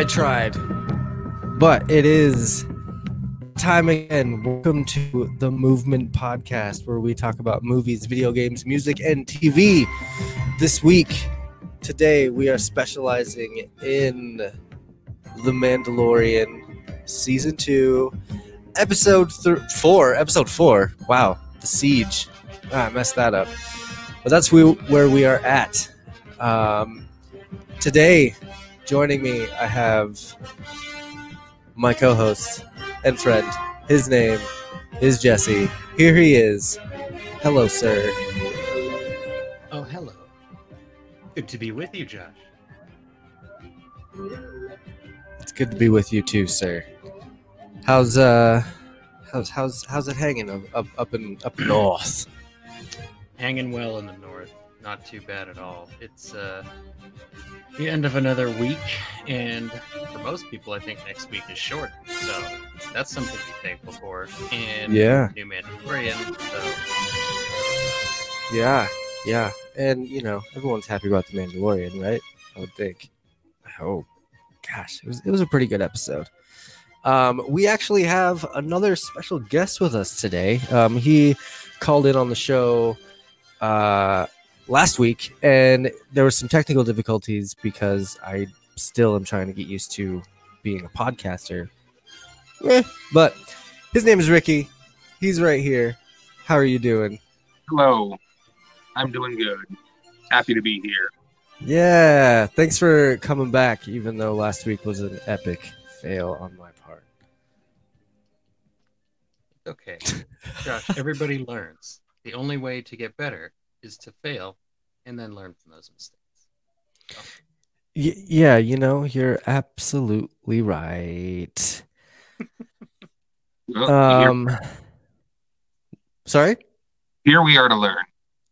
I tried. But it is time again. Welcome to the Movement Podcast, where we talk about movies, video games, music, and TV. This week, today, we are specializing in The Mandalorian Season 2, Episode th- 4. Episode 4. Wow. The Siege. Ah, I messed that up. But that's we, where we are at. Um, today, joining me, I have my co-host and friend. His name is Jesse. Here he is. Hello, sir. Oh, hello. Good to be with you, Josh. It's good to be with you too, sir. How's uh, how's how's how's it hanging up up, up in up north? Hanging well in the north. Not too bad at all. It's uh, the end of another week, and for most people, I think next week is short. So that's something to be thankful for. And Yeah. new Mandalorian. So Yeah, yeah, and you know everyone's happy about the Mandalorian, right? I would think. I hope. Gosh, it was it was a pretty good episode. Um, we actually have another special guest with us today. Um, he called in on the show uh, last week, and there were some technical difficulties because I still am trying to get used to being a podcaster. Eh, but his name is Ricky. He's right here. How are you doing? Hello. I'm doing good. Happy to be here. Yeah, thanks for coming back, even though last week was an epic fail on my part. okay, Josh. Everybody learns. The only way to get better is to fail, and then learn from those mistakes. Y- yeah, you know, you're absolutely right. Well, here, Um, sorry? here we are to learn.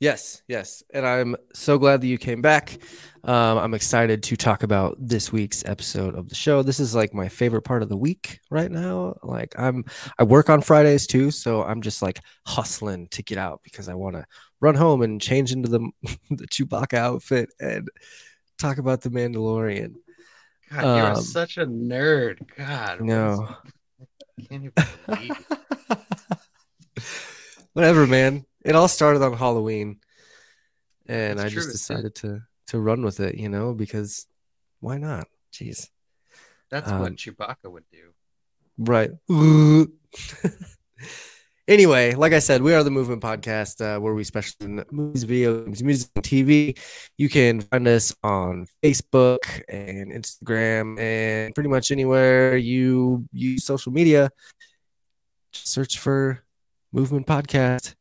Yes, yes. And I'm so glad that you came back. Um, I'm excited to talk about this week's episode of the show. This is like my favorite part of the week right now. Like I'm I work on Fridays too, so I'm just like hustling to get out because I want to run home and change into the the Chewbacca outfit and talk about the Mandalorian. God, you're Um, such a nerd. God, No. Can't. Whatever, man. It all started on Halloween. And That's I true, just decided to to run with it, you know, because why not? Jeez. That's Um, what Chewbacca would do. Right. anyway, like I said, we are the Movement Podcast, uh, where we specialize in movies, video games, music, and TV. You can find us on Facebook and Instagram and pretty much anywhere you use social media. Just search for Movement Podcast.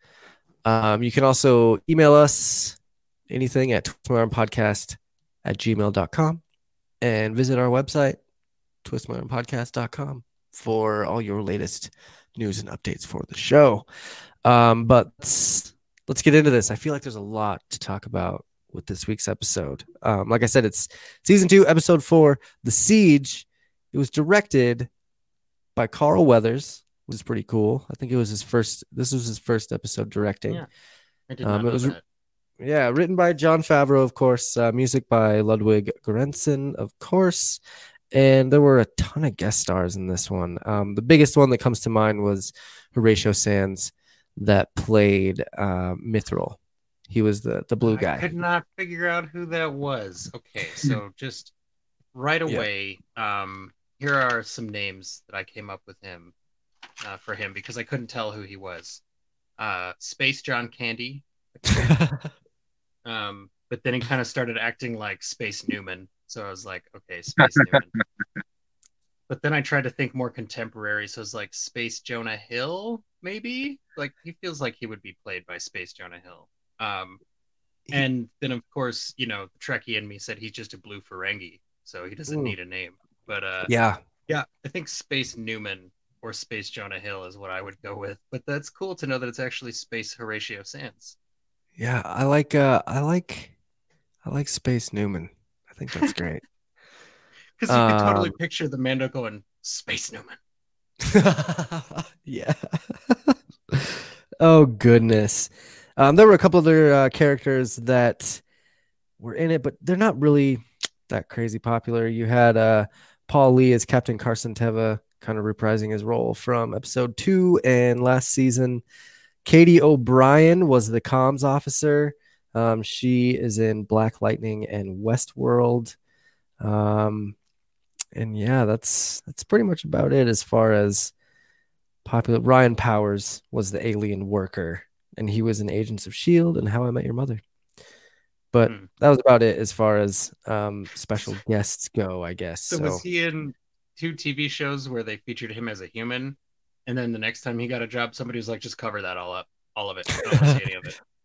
Um, you can also email us anything at twistmyarmpodcast at gmail.com and visit our website, twistmyarmpodcast.com for all your latest news and updates for the show. Um, but let's, let's get into this. I feel like there's a lot to talk about with this week's episode. Um, like I said, it's season two, episode four, The Siege. It was directed by Carl Weathers, which is pretty cool. I think it was his first, this was his first episode directing. Yeah. I did Um, it know was- that. Yeah, written by Jon Favreau, of course. Uh, music by Ludwig Göransson, of course. And there were a ton of guest stars in this one. Um, the biggest one that comes to mind was Horatio Sanz, that played uh, Mythrol. He was the the blue guy. I could not figure out who that was. Okay, so just right Yeah. away, um, here are some names that I came up with him uh, for him because I couldn't tell who he was. Uh, Space John Candy, um, but then he kind of started acting like Space Newman, so I was like, okay, Space Newman. But then I tried to think more contemporary, so it's like Space Jonah Hill, maybe. Like he feels like he would be played by Space Jonah Hill. Um, and then of course, you know, the Trekkie in me said he's just a blue Ferengi, so he doesn't Ooh. need a name. But uh, yeah, yeah, I think Space Newman or Space Jonah Hill is what I would go with. But that's cool to know that it's actually Space Horatio Sanz. yeah. I like uh, I like I like Space Newman. I think that's great. Because you could totally Um, picture the Mando going Space Newman. yeah. oh goodness. Um, there were a couple other uh, characters that were in it, but they're not really that crazy popular. You had uh, Paul Lee as Captain Carson Teva, kind of reprising his role from episode two and last season. Katy O'Brian was the comms officer. Um, she is in Black Lightning and Westworld. Um, and yeah, that's that's pretty much about it as far as popular. Ryan Powers was the alien worker, and he was in Agents of Shield and How I Met Your Mother. But Hmm. that was about it as far as um, special guests go, I guess. So, So, was he in two TV shows where they featured him as a human, and then the next time he got a job, somebody was like, "Just cover that all up, all of it. I don't see any of it."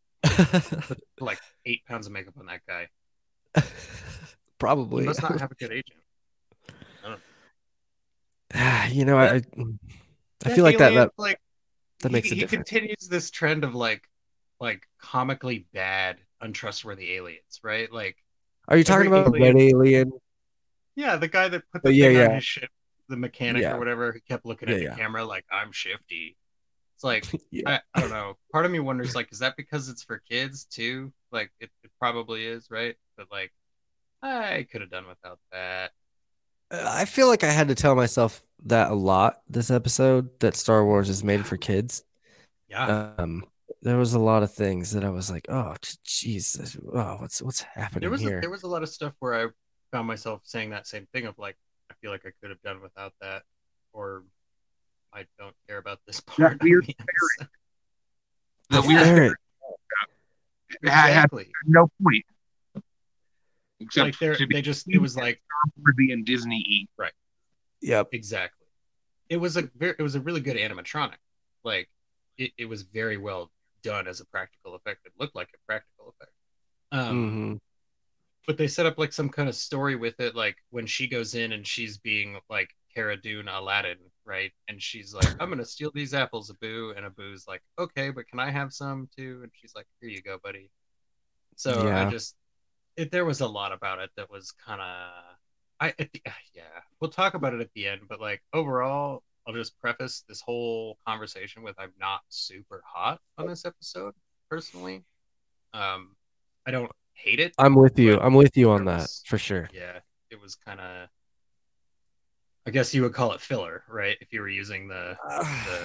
Like eight pounds of makeup on that guy. He probably. must not have a good agent. Ah, you know, I I That feel like that that, like that he, makes a he difference. continues this trend of like like comically bad, untrustworthy aliens, right? Like Are you talking about alien- Red Alien? yeah, the guy that put oh, the Oh, yeah, thing on yeah. his ship, the mechanic Yeah. or whatever, he kept looking at Yeah, the yeah. camera like I'm shifty. It's like Yeah. I, I don't know. Part of me wonders like, is that because it's for kids too? Like it, it probably is, right? But like I could have done without that. Uh, I feel like I had to tell myself that a lot this episode that Star Wars is made for kids. Yeah. Um, there was a lot of things that I was like, oh, jeez, oh, what's what's happening there was a, there was a lot of stuff where I found myself saying that same thing of like I feel like I could have done without that, or I don't care about this part. of weird the episode. The The weird ferret. it had, had exactly. no point. Except Like they're, to be they just it was like worthy and Disney Yep. exactly. It was a very it was a really good animatronic. Like it, it was very well done as a practical effect. It looked like a practical effect. Um, hmm but they set up like some kind of story with it like when she goes in and she's being like Cara Dune Aladdin right and she's like I'm gonna steal these apples Abu and Abu's like okay but can I have some too and she's like here you go buddy so Yeah. I just it, there was a lot about it that was kind of I the, yeah we'll talk about it at the end but like overall I'll just preface this whole conversation with I'm not super hot on this episode personally um I don't hate it I'm with you. I'm with you on that was- for sure. yeah, it was kind of. I guess you would call it filler, right? If you were using the, the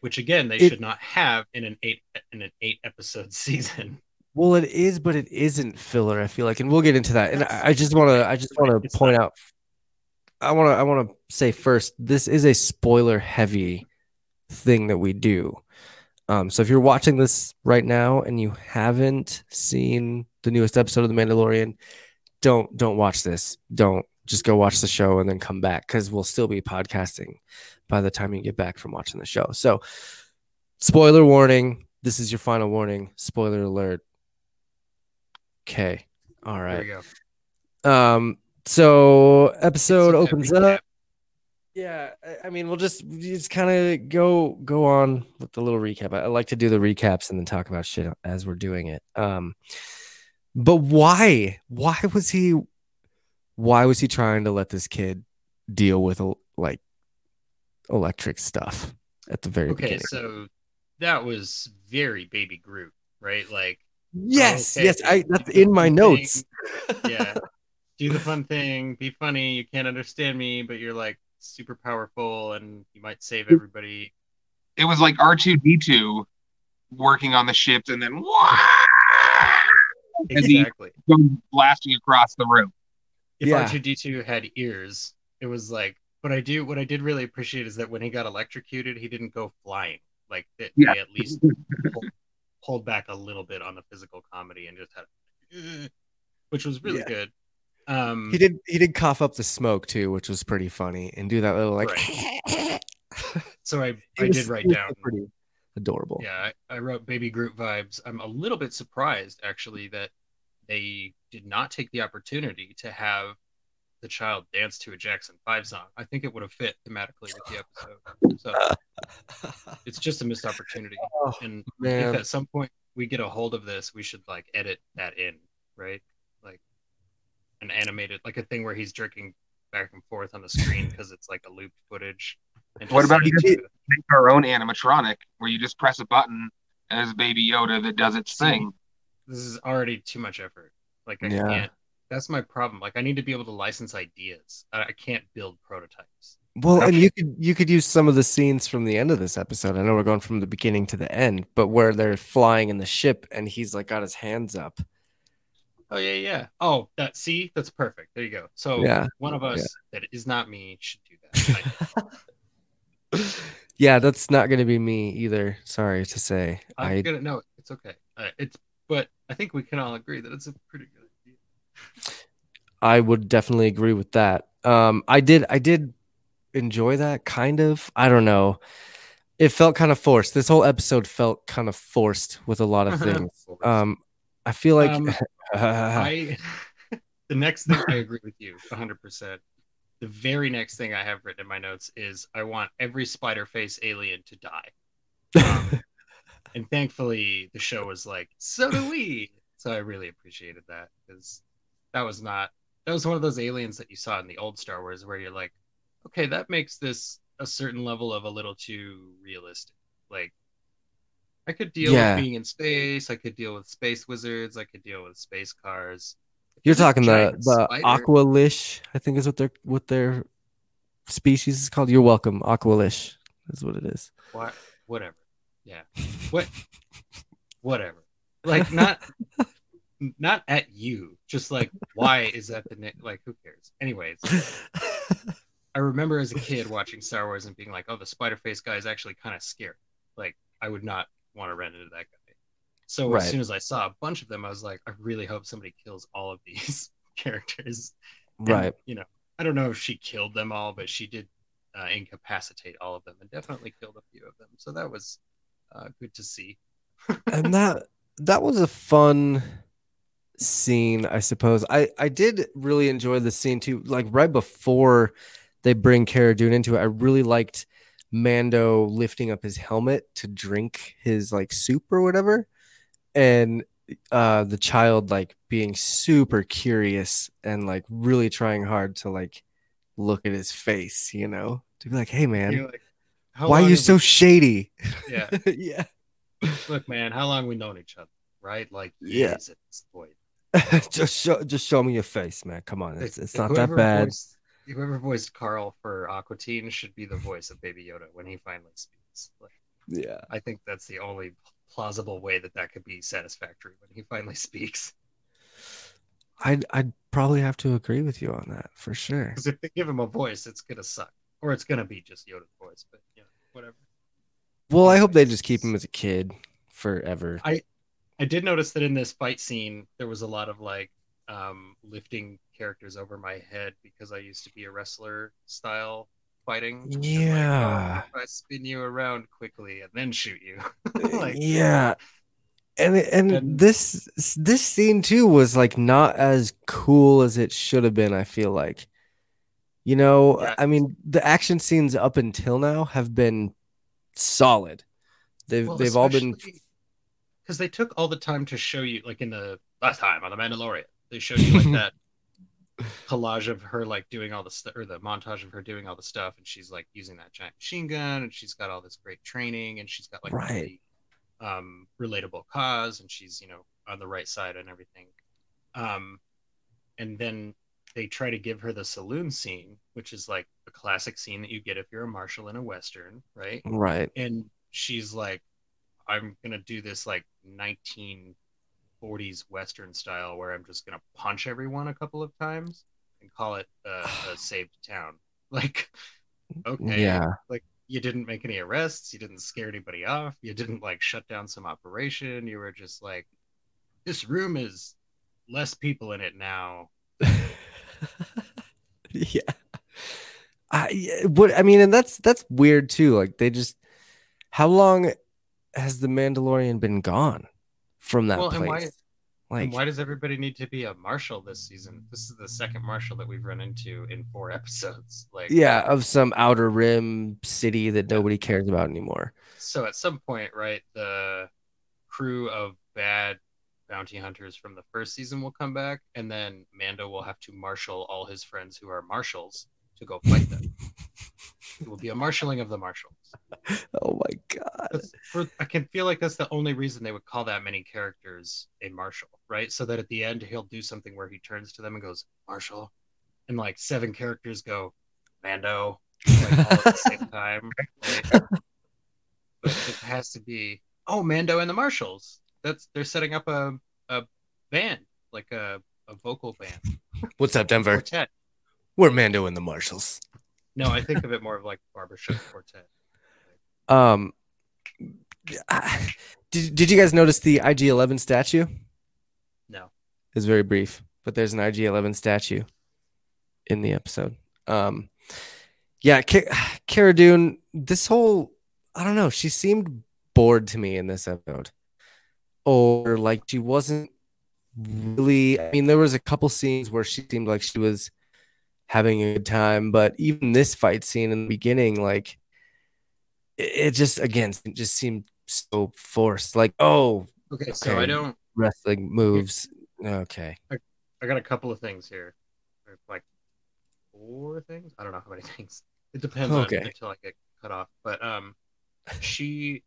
which again they It- should not have in an eight in an eight episode season. Well, it is, but it isn't filler. I feel like, and we'll get into that. And I I just want to, I just want to point out, I want to, I want to say first, this is a spoiler heavy thing that we do. Um, so if you're watching this right now and you haven't seen the newest episode of The Mandalorian, don't don't watch this. Don't just go watch the show and then come back because we'll still be podcasting by the time you get back from watching the show. So, spoiler warning. This is your final warning. Spoiler alert. Okay. All right. There you go. Um. So episode opens up. Yeah, I- I mean, we'll just just kind of go go on with the little recap. I, I like to do the recaps and then talk about shit as we're doing it. Um, but why? Why was he? Why was he trying to let this kid deal with like electric stuff at the very Okay, beginning? so that was very baby Groot, right? Like yes, okay, yes, I that's in my fun notes. thing. yeah, do the fun thing, be funny. You can't understand me, but you're like super powerful, and you might save everybody. It was like R two D two working on the ship, and then As he- Exactly. blasting across the room. If Yeah. R2D2 had ears, it was like, but I do, what I did really appreciate is that when he got electrocuted, he didn't go flying. Like, that Yeah. they at least pulled, pulled back a little bit on the physical comedy and just had, which was really Yeah. good. Um, He did he did cough up the smoke too, which was pretty funny, and do that little like. so I, I was- did write down, pretty adorable. yeah, I, I wrote Baby Groot vibes. I'm a little bit surprised, actually, that they did not take the opportunity to have the child dance to a Jackson 5 song. I think it would have fit thematically with the episode. So it's just a missed opportunity. Oh, And man. if at some point we get a hold of this, we should like edit that in, right? Like an animated, like a thing where he's jerking back and forth on the screen because it's like a looped footage. And What about you Make our own animatronic where you just press a button and there's Baby Yoda that does its See, thing. This is already too much effort. Like I Yeah. can't that's my problem. Like I need to be able to license ideas. I, I can't build prototypes. Well, and you could you could use some of the scenes from the end of this episode. I know we're going from the beginning to the end, but where they're flying in the ship and he's like got his hands up. Oh yeah, yeah. Oh, that see, that's perfect. There you go. So Yeah, one of us that is not me should do that. Yeah, that's not going to be me either. Sorry to say. I'm I gonna no, it's okay. Uh, it's but I think we can all agree that it's a pretty good idea. I would definitely agree with that. Um, I did I did enjoy that kind of. I don't know. It felt kind of forced. This whole episode felt kind of forced with a lot of things. Um, I feel like Um, I the next thing I agree with you 100%. The very next thing I have written in my notes is I want every spider face alien to die. Um, and thankfully the show was like, so do we. So I really appreciated that because that was not that was one of those aliens that you saw in the old Star Wars where you're like, okay, that makes this a certain level of a little too realistic. Like I could deal Yeah. with being in space, I could deal with space wizards, I could deal with space cars. You're talking the the aqualish, I think is what their what their species is called. You're welcome. Aqualish is what it is. What whatever. Yeah. What whatever. Like not not at you. Just like why is that the name like who cares? Anyways, I remember as a kid watching Star Wars and being like, "Oh, the Spider Face guy is actually kind of scary." Like, I would not want to run into that guy. So Right. as soon as I saw a bunch of them, I was like, "I really hope somebody kills all of these characters." And, right. you know, I don't know if she killed them all, but she did uh, incapacitate all of them and definitely killed a few of them. So that was uh, good to see. and that that was a fun scene i suppose. I i did really enjoy the scene too like right before they bring Cara Dune into it i really liked mando lifting up his helmet to drink his like soup or whatever. And uh the child like being super curious and like really trying hard to like look at his face you know? To be like hey man. Like, how why are you so shady yeah. yeah Look, man, how long we known each other, right? Like Yeah. at this point. just show just show me your face, man. Come on, it's, it's not that bad. Voiced, whoever voiced Carl for Aquatine should be the voice of Baby Yoda when he finally speaks. Like, Yeah, I think that's the only plausible way that that could be satisfactory when he finally speaks. I'd I'd probably have to agree with you on that for sure. Because if they give him a voice, it's gonna suck, or it's gonna be just Yoda's voice. But whatever. Well, I hope they just keep him as a kid forever. I I did notice that in this fight scene, there was a lot of like um, lifting characters over my head because I used to be a wrestler style fighting. And, like, oh, Yeah. I spin you around quickly and then shoot you. like, yeah. And, and And- this this scene too was like not as cool as it should have been. I feel like, you know, Yeah. I mean, the action scenes up until now have been solid. They've well, they've all been because they took all the time to show you, like in the last time on the Mandalorian, they showed you like that collage of her like doing all the stuff, or the montage of her doing all the stuff, and she's like using that giant machine gun, and she's got all this great training, and she's got like Right. really, um, relatable cause, and she's you know on the right side and everything. Um, and then they try to give her the saloon scene, which is like a classic scene that you get if you're a marshal in a western, right? right. and she's like i'm gonna do this like 1940s western style where i'm just gonna punch everyone a couple of times and call it a, a saved town like okay Yeah. like you didn't make any arrests you didn't scare anybody off you didn't like shut down some operation you were just like this room is less people in it now yeah. I what I mean, and that's that's weird too. Like they just, how long has the Mandalorian been gone from that Well, and why- place? and like, why does everybody need to be a marshal this season this is the second marshal that we've run into in four episodes like yeah, uh, of some outer rim city that nobody cares about anymore. so at some point, right, the crew of bad bounty hunters from the first season will come back, and then Mando will have to marshal all his friends who are marshals to go fight them. it will be a marshaling of the marshals. Oh my god. For, I can feel like that's the only reason they would call that many characters a marshal, right? So that at the end he'll do something where he turns to them and goes, "Marshal," and like seven characters go, "Mando," like all at the same time. right? But it has to be, oh, Mando and the Marshals. That's they're setting up a a band, like a a vocal band, What's up, Denver? quartet. We're Mando and the Marshals. No, I think of it more of like barbershop quartet. Um, did did you guys notice the IG Eleven statue? No. It's very brief, but there's an IG Eleven statue in the episode. Um, yeah, Ka- Cara Dune. This whole, I don't know. She seemed bored to me in this episode, or like she wasn't really. I mean, there was a couple scenes where she seemed like she was having a good time, but even this fight scene in the beginning, like it, it just again it just seemed so forced. Like, oh, Okay, so Okay. I don't. wrestling moves. Okay. I got a couple of things here, like four things. I don't know how many things. It depends Okay. on until I get cut off. But um, she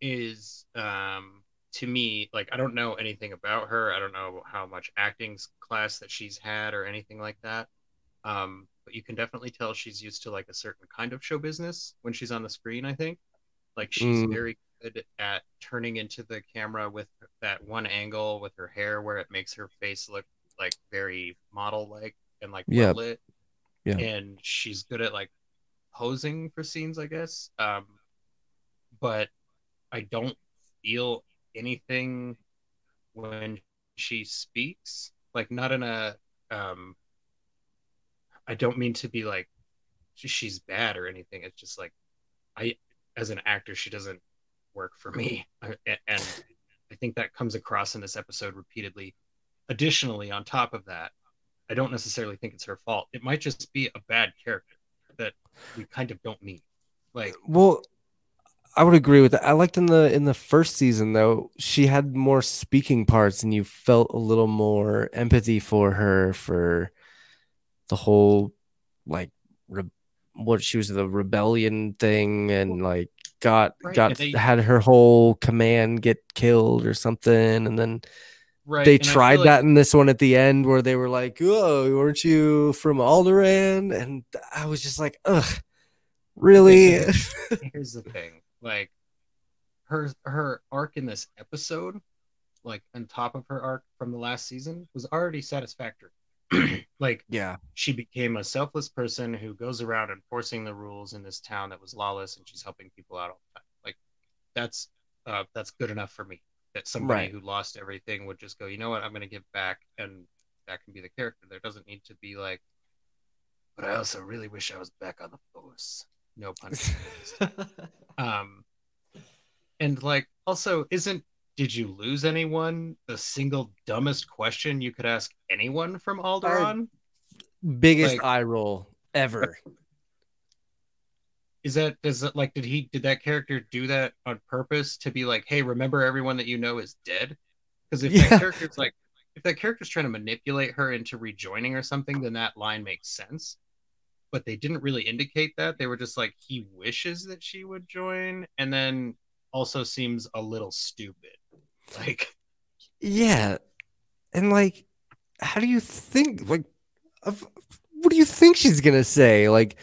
is um to me like I don't know anything about her. I don't know how much acting class that she's had or anything like that. Um, but you can definitely tell she's used to like a certain kind of show business when she's on the screen. I think like she's Mm. very good at turning into the camera with that one angle with her hair where it makes her face look like very model like and like Yeah. lit. Yeah. And she's good at like posing for scenes, I guess. Um, but I don't feel anything when she speaks. Like not in a um I don't mean to be like she's bad or anything. It's just like I as an actor she doesn't work for me. And I think that comes across in this episode repeatedly. Additionally, on top of that, I don't necessarily think it's her fault. It might just be a bad character that we kind of don't need. Like Well, I would agree with that. I liked in the in the first season though, she had more speaking parts and you felt a little more empathy for her for the whole like re- what she was the rebellion thing and like got Right, got they- had her whole command get killed or something and then right, they and I feel tried like- that in this one at the end where they were like, "Oh, weren't you from Alderaan?" And I was just like, "Ugh, really?" here's the thing like her her arc in this episode like on top of her arc from the last season was already satisfactory. Like yeah, she became a selfless person who goes around enforcing the rules in this town that was lawless and she's helping people out all the time. Like that's uh that's good enough for me that somebody Right. who lost everything would just go you know what? I'm going to give back and that can be the character. There doesn't need to be like but i also really wish i was back on the force no pun um and like also isn't did you lose anyone? The single dumbest question you could ask anyone from Alderaan? Biggest Like- eye roll ever. is that does it like did he did that character do that on purpose to be like hey remember everyone that you know is dead? Because if Yeah. that character's like if that character's trying to manipulate her into rejoining or something then that line makes sense but they didn't really indicate that they were just like he wishes that she would join and then also seems a little stupid like Yeah, and like, how do you think? Like, what do you think she's gonna say? Like,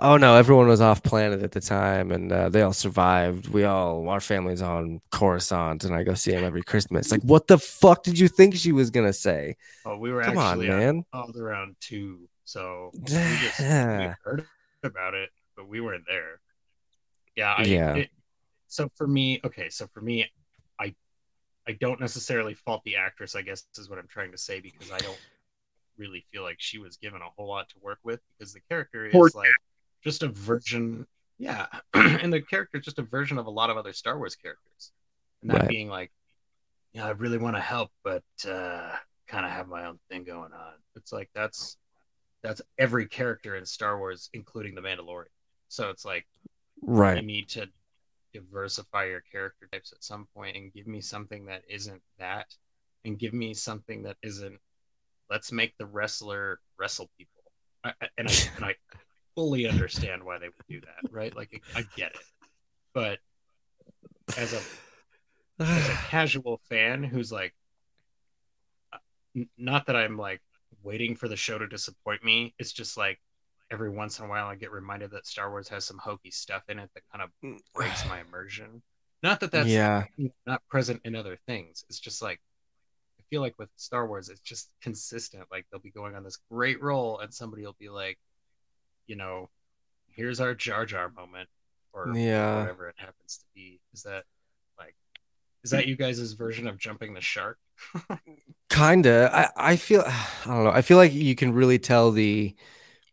oh no, everyone was off planet at the time, and uh, they all survived. We all, our family's on Coruscant, and I go see him every Christmas. Like, what the fuck did you think she was gonna say? oh we were Come actually on man. all around two so we just we heard about it but we weren't there yeah I, Yeah. it- so for me okay so for me i i don't necessarily fault the actress i guess is what i'm trying to say because i don't really feel like she was given a whole lot to work with because the character is Poor- like just a version yeah and the character is just a version of a lot of other star wars characters. And that Right. being like yeah i really want to help but uh kind of have my own thing going on. It's like that's that's every character in star wars including the mandalorian. So it's like right. You need to diversify your character types at some point and give me something that isn't that and give me something that isn't let's make the wrestler wrestle people. I, I- and I and I fully understand why they would do that, right? Like I get it, but as a as a casual fan who's like, not that I'm like waiting for the show to disappoint me. It's just like every once in a while I get reminded that Star Wars has some hokey stuff in it that kind of mm. breaks my immersion. Not that that's yeah, not present in other things. It's just like I feel like with Star Wars, it's just consistent. Like they'll be going on this great roll, and somebody will be like, you know, here's our Jar Jar moment, or Yeah. whatever it happens to be. Is that like, is that you guys' version of jumping the shark? kinda. I I feel I don't know. I feel like you can really tell the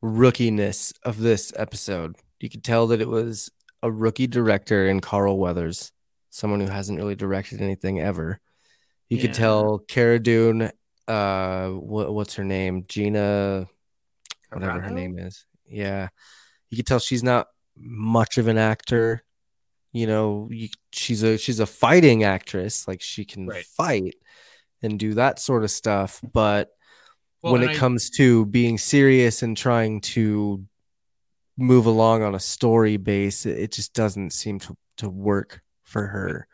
rookiness of this episode. You could tell that it was a rookie director in Carl Weathers, someone who hasn't really directed anything ever. You could tell Cara Dune, uh, what, what's her name? Gina, whatever her name is. Yeah, you can tell she's not much of an actor. You know, you, she's a she's a fighting actress. Like she can Right. fight and do that sort of stuff. But Well, when it I- comes to being serious and trying to move along on a story base, it, just doesn't seem to to work for her.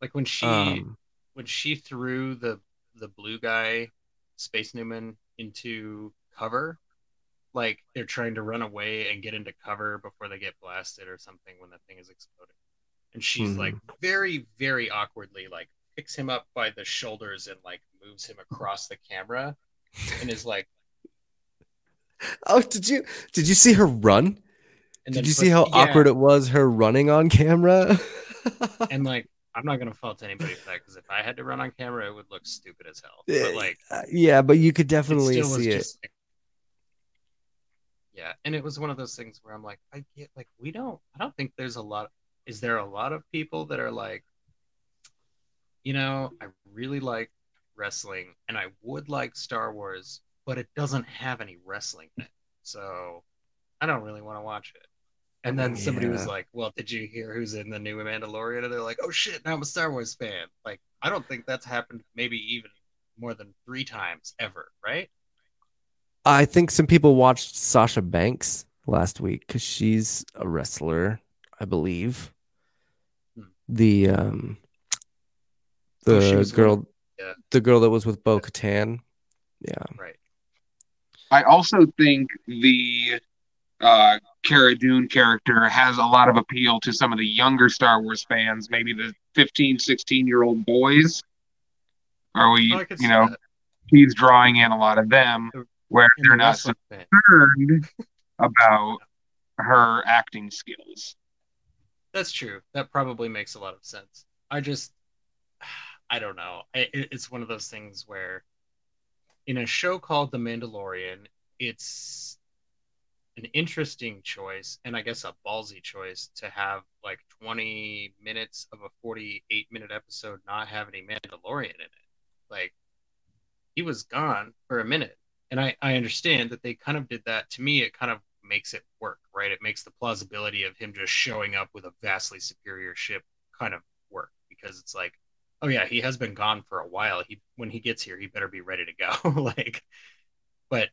like when she Um, when she threw the the blue guy space newman into cover like they're trying to run away and get into cover before they get blasted or something when the thing is exploding and she's Mhm. like very very awkwardly like picks him up by the shoulders and like moves him across the camera and is like oh, did you did you see her run? and Did you put- see how yeah, awkward it was her running on camera? and like i'm not gonna fault anybody for that because if i had to run on camera it would look stupid as hell but like Uh, yeah, but you could it definitely see it. like yeah and it was one of those things where i'm like i get like we don't i don't think there's a lot is there a lot of people that are like you know i really like wrestling and i would like star wars but it doesn't have any wrestling in it. So i don't really want to watch it. And then somebody was like well did you hear who's in the new mandalorian? And they're like oh shit now i'm a star wars fan. Like i don't think that's happened maybe even more than three times ever right I think some people watched Sasha Banks last week because she's a wrestler, I believe. Hmm. The um, Oh, the was one girl, yeah. the girl that was with Bo Katan. Yeah, right I also think the uh, Cara Dune character has a lot of appeal to some of the younger Star Wars fans, maybe the 15, 16 year old boys. Are we, Oh, you know, that. he's drawing in a lot of them where they're not concerned about her acting skills. That's true. That probably makes a lot of sense. I just, I don't know. I, it's one of those things where, in a show called The Mandalorian, it's an interesting choice, and I guess a ballsy choice to have like 20 minutes of a 48 minute episode not have any Mandalorian in it. Like, he was gone for a minute. And I, I understand that they kind of did that. To me, it kind of makes it work, right? It makes the plausibility of him just showing up with a vastly superior ship kind of work because it's like, oh yeah, he has been gone for a while. He when he gets here, he better be ready to go. like, but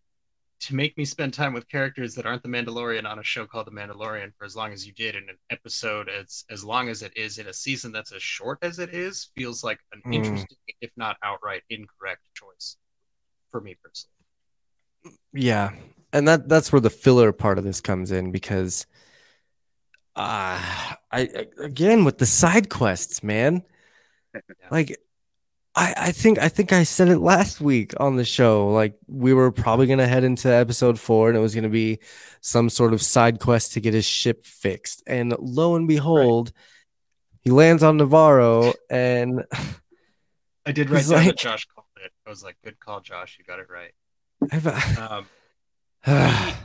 to make me spend time with characters that aren't the Mandalorian on a show called The Mandalorian for as long as you did in an episode as as long as it is in a season that's as short as it is feels like an Mm. interesting, if not outright incorrect choice for me personally. Yeah, and that that's where the filler part of this comes in because, uh, I I- again with the side quests, man. like I, I think I think I said it last week on the show. Like we were probably gonna head into episode four, and it was gonna be some sort of side quest to get his ship fixed. And lo and behold, he lands on Navarro, and I did write He's down like- that Josh called it. I was like, "Good call, Josh. You got it right." Um,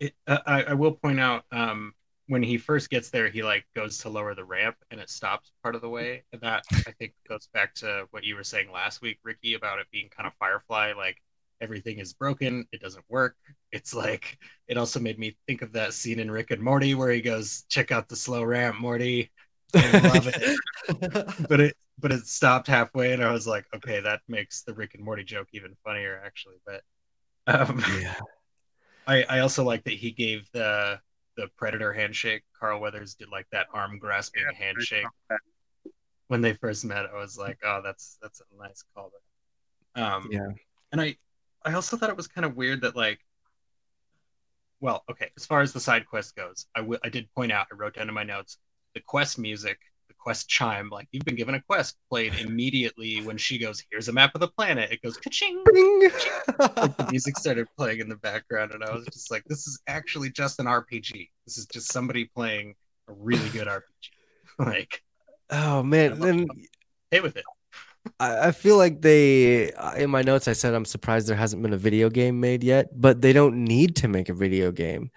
it, uh, I, I will point out um, when he first gets there, he like goes to lower the ramp and it stops part of the way. And that I think goes back to what you were saying last week, Ricky, about it being kind of Firefly. Like everything is broken, it doesn't work. It's like it also made me think of that scene in Rick and Morty where he goes, "Check out the slow ramp, Morty." I love it. but it but it stopped halfway and i was like okay that makes the rick and morty joke even funnier actually but um yeah. I, I also like that he gave the the predator handshake. Carl Weathers did like that arm grasping Yeah, handshake when they first met. I was like, oh, that's that's a nice callback. Um, Yeah. and I I also thought it was kind of weird that like, well, okay, as far as the side quest goes, I I did point out I wrote down in my notes the quest music, the quest chime, like you've been given a quest, played immediately when she goes, "Here's a map of the planet." It goes ka-ching. Bing! Like the music started playing in the background, and I was just like, "This is actually just an RPG. This is just somebody playing a really good RPG." like, oh man, then hey with it. I I feel like they uh, in my notes I said I'm surprised there hasn't been a video game made yet, but they don't need to make a video game.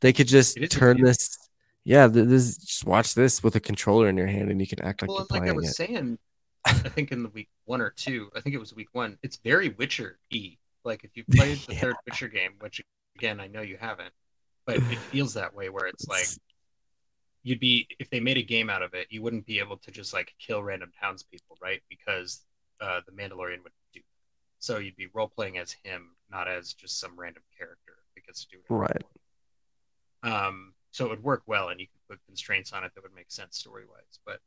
They could just It is a turn this yeah, this just watch this with a controller in your hand and you can act like well, you're like I was it. saying, I think in the week one or two, I think it was week one. It's very Witcher e. Like if you've played the Yeah. third Witcher game, which again I know you haven't, but it feels that way where it's like you'd be if they made a game out of it, you wouldn't be able to just like kill random townspeople, right? Because uh, the Mandalorian would do. So you'd be role playing as him, not as just some random character that gets to do whatever Right. Um, so it would work well, and you could put constraints on it that would make sense story wise. But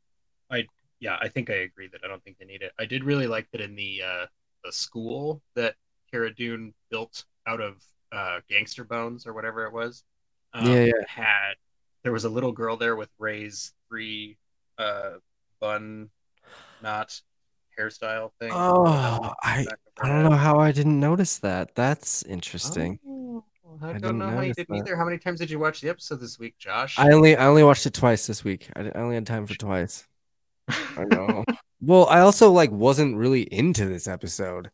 I, yeah, I think I agree that I don't think they need it. I did really like that in the uh, the school that Cara Dune built out of uh, gangster bones or whatever it was. Um, Yeah, yeah. Had there was a little girl there with Ray's three uh, bun knot hairstyle thing. Oh, I I don't know how I didn't notice that. That's interesting. Oh, I I don't know how you didn't either. How many times did you watch the episode this week, Josh? I only I only watched it twice this week. I, I only had time for twice. I know. well, I also like wasn't really into this episode.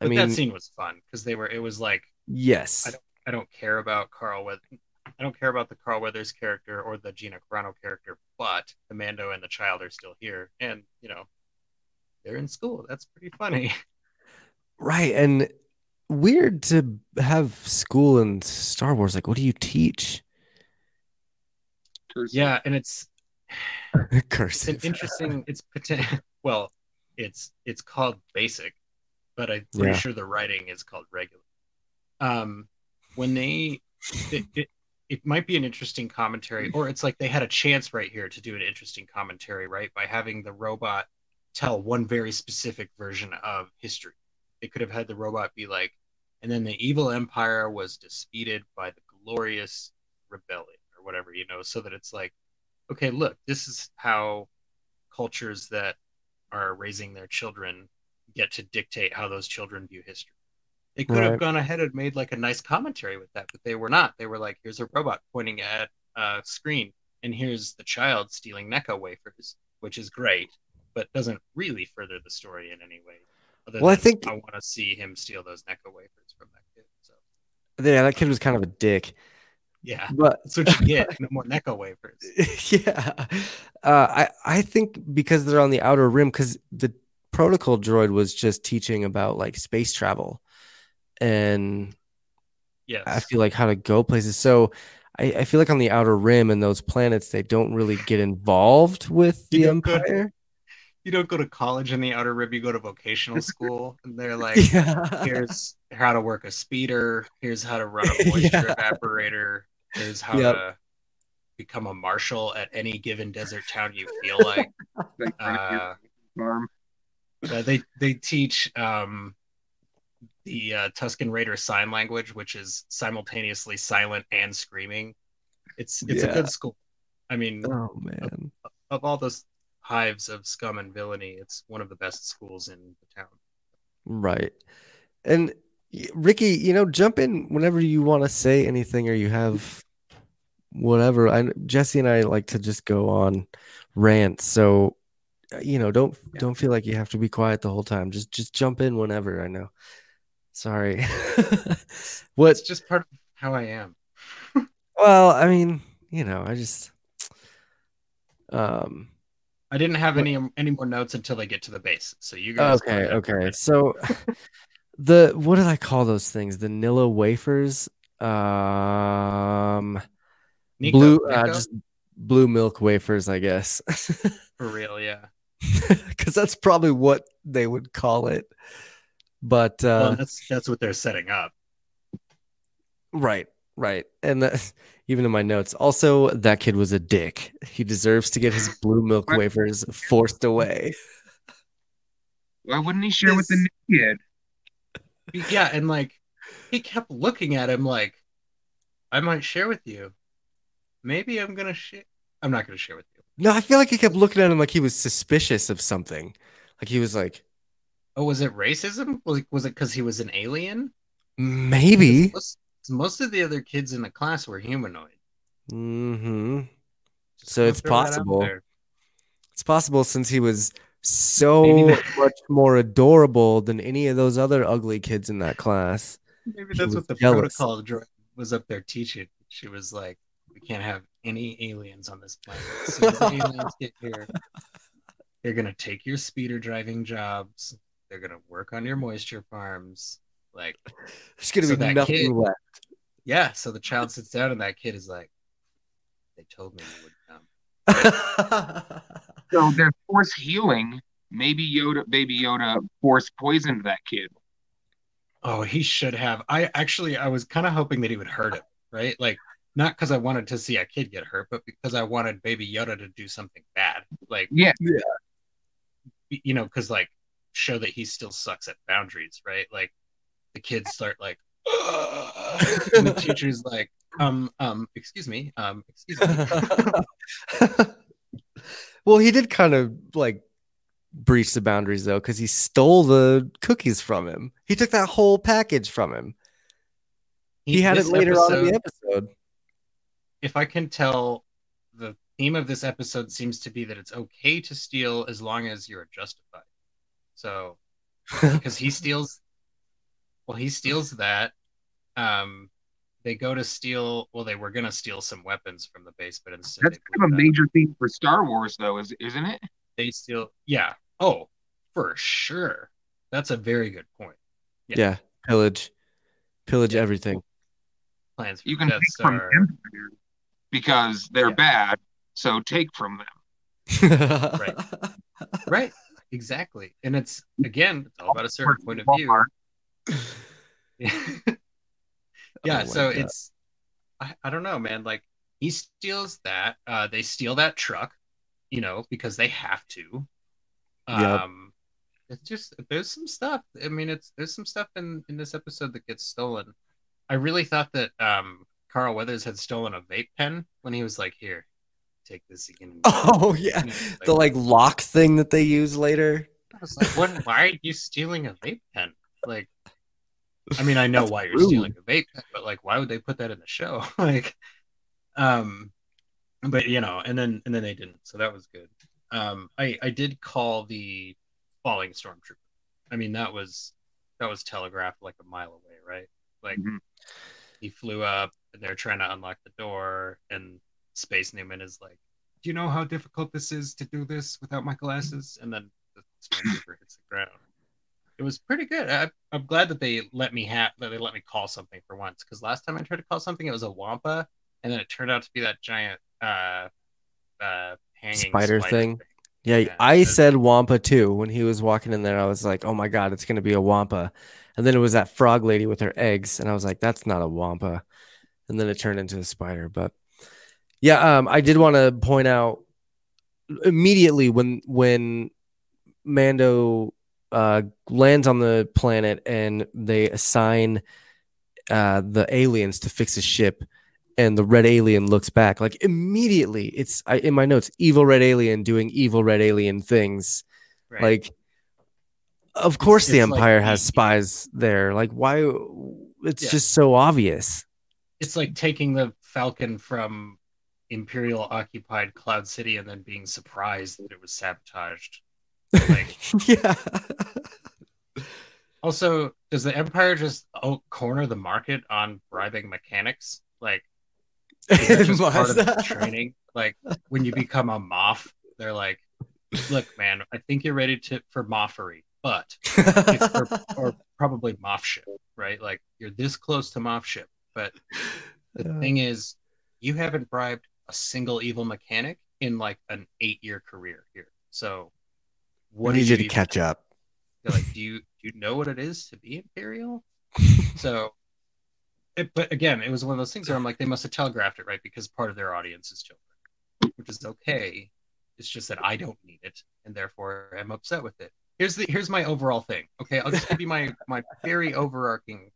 I But mean, that scene was fun because they were. It was like yes. I don't- I don't care about Carl Weath- I don't care about the Carl Weathers character or the Gina Carano character, but the Mando and the child are still here, and you know they're in school. That's pretty funny. Right. And weird to have school in Star Wars. Like, what do you teach? Cursive. yeah, and it's it's an interesting. It's poten- well, it's it's called basic, but I'm pretty Yeah. sure the writing is called regular. Um, when they it, it it might be an interesting commentary, or it's like they had a chance right here to do an interesting commentary, right? By having the robot tell one very specific version of history. They could have had the robot be like, and then the evil empire was defeated by the glorious rebellion, or whatever, you know, so that it's like, okay, look, this is how cultures that are raising their children get to dictate how those children view history. They could have gone ahead and made like a nice commentary with that, but they were not. They were like, here's a robot pointing at a screen, and here's the child stealing Necco wafers, which is great, but doesn't really further the story in any way. Other Well, I think- I want to see him steal those Necco wafers from that kid. So Yeah, that kid was kind of a dick. yeah, But that's what you get. No more Necco wafers. yeah. Uh, I I think because they're on the outer rim, because the protocol droid was just teaching about like space travel, and yeah, I feel like how to go places. So I, I feel like on the outer rim and those planets, they don't really get involved with You the empire. You don't go to college in the outer rim you go to vocational school and they're like yeah. here's how to work a speeder here's how to run a moisture Yeah. evaporator here's how Yep. to become a marshal at any given desert town you feel like uh, they they teach um the uh, Tusken Raider sign language which is simultaneously silent and screaming it's it's Yeah. a good school i mean Oh man. of all those hives of scum and villainy it's one of the best schools in the town Right. And Ricky, you know, jump in whenever you want to say anything or you have whatever. I Jesse and I like to just go on rants. So, uh, you know, don't Yeah. don't feel like you have to be quiet the whole time. Just just jump in whenever. I know. Sorry. what it's just part of how I am. well, I mean, you know, I just um I didn't have any any more notes until they get to the base. So you guys. Okay, okay. So the what did I call those things? The Nilla wafers? Um Nico, blue uh, just blue milk wafers, I guess. for real, yeah. Cuz that's probably what they would call it. But well, uh that's that's what they're setting up. Right, right. And the, even in my notes, also that kid was a dick. He deserves to get his blue milk wafers forced away. Why wouldn't he share with the new kid? Yeah, and like he kept looking at him like, I might share with you. Maybe I'm gonna share. I'm not gonna share with you. No, I feel like he kept looking at him like he was suspicious of something. Like he was like, Oh, was it racism? Like, was it because he was an alien? maybe. Most, most of the other kids in the class were humanoid. hmm So it's throw that out possible. It's possible since he was so much more adorable than any of those other ugly kids in that class. Maybe that's what the jealous. protocol droid was up there teaching. She was like, "We can't have any aliens on this planet. As as aliens get here, they're gonna take your speeder driving jobs. They're gonna work on your moisture farms. Like, There's gonna So be that nothing kid- left. yeah." So the child sits down, and that kid is like, "They told me you would come." So there's force healing. Maybe Yoda, baby Yoda, force poisoned that kid. Oh, he should have. I actually, I was kind of hoping that he would hurt him, right? Like, not because I wanted to see a kid get hurt, but because I wanted Baby Yoda to do something bad. Like, yeah, Yeah. you know, because like show that he still sucks at boundaries, right? Like, the kids start like, and the teacher's like, um, um, excuse me, um, excuse me. well, he did kind of like breach the boundaries though, because he stole the cookies from him. He took that whole package from him. He, had it later on in the episode- episode. if I can tell, the theme of this episode seems to be that it's okay to steal as long as you're justified. So, because he steals, well, he steals that. Um, they go to steal. Well, they were gonna steal some weapons from the base, but instead That's kind of a it up. major theme for Star Wars, though, is isn't it? they steal. Yeah. Oh, for sure. That's a very good point. yeah. Yeah. pillage, pillage everything. Plans for You can Death take from Star. Empire because they're Yeah. bad. So take from them. Right. Right. Exactly. And it's again, it's all about a certain point of view. Yeah, Oh my so God. it's I, I don't know, man. Like he steals that. Uh they steal that truck, you know, because they have to. Yep. Um it's just there's some stuff. I mean, it's there's some stuff in in this episode that gets stolen. I really thought that um Carl Weathers had stolen a vape pen when he was like, "Here, take this again." Oh yeah, the like lock thing that they use later. I was like, what, why are you stealing a vape pen? Like, I mean, I know why you're rude. stealing a vape pen, but like, why would they put that in the show? like, um, but you know, and then and then they didn't, so that was good. Um, I I did call the falling stormtrooper. I mean, that was that was telegraphed like a mile away, right? Like, Mhm. he flew up, and they're trying to unlock the door, and Space Newman is like, "Do you know how difficult this is to do this without my glasses?" And then the stormtrooper hits the ground. It was pretty good. I, I'm glad that they let me have that they let me call something for once. Because last time I tried to call something, it was a wampa, and then it turned out to be that giant uh, uh, hanging Spider thing. Yeah, Yeah, I said Wampa too when he was walking in there. I was like, "Oh my god, it's gonna be a Wampa," and then it was that frog lady with her eggs, and I was like, "That's not a Wampa," and then it turned into a spider. But yeah, um, I did want to point out immediately when when Mando uh, lands on the planet and they assign uh, the aliens to fix his ship, and the red alien looks back, like immediately, it's I, in my notes, evil red alien doing evil red alien things. Right. Like, of course, the it's like Empire has the- spies there. Like, why? It's Yeah. just so obvious. it's like taking the Falcon from Imperial occupied Cloud City and then being surprised that it was sabotaged. Like, yeah. also, does the Empire just corner the market on bribing mechanics? Like, is that It just part of the training? Like, when you become a Moff, they're like, "Look, man, I think you're ready to for Moffery, but it's or, or probably Moff ship, right? Like, you're this close to Moff ship, but the Uh, thing is, you haven't bribed a single evil mechanic in like an eight-year career here. So, what I need you to even- catch up. like, do you do you know what it is to be imperial? so, it, but again, it was one of those things where I'm like, they must have telegraphed it right because part of their audience is children, which is okay. It's just that I don't need it, and therefore I'm upset with it. Here's the here's my overall thing. Okay, I'll just give you my my very overarching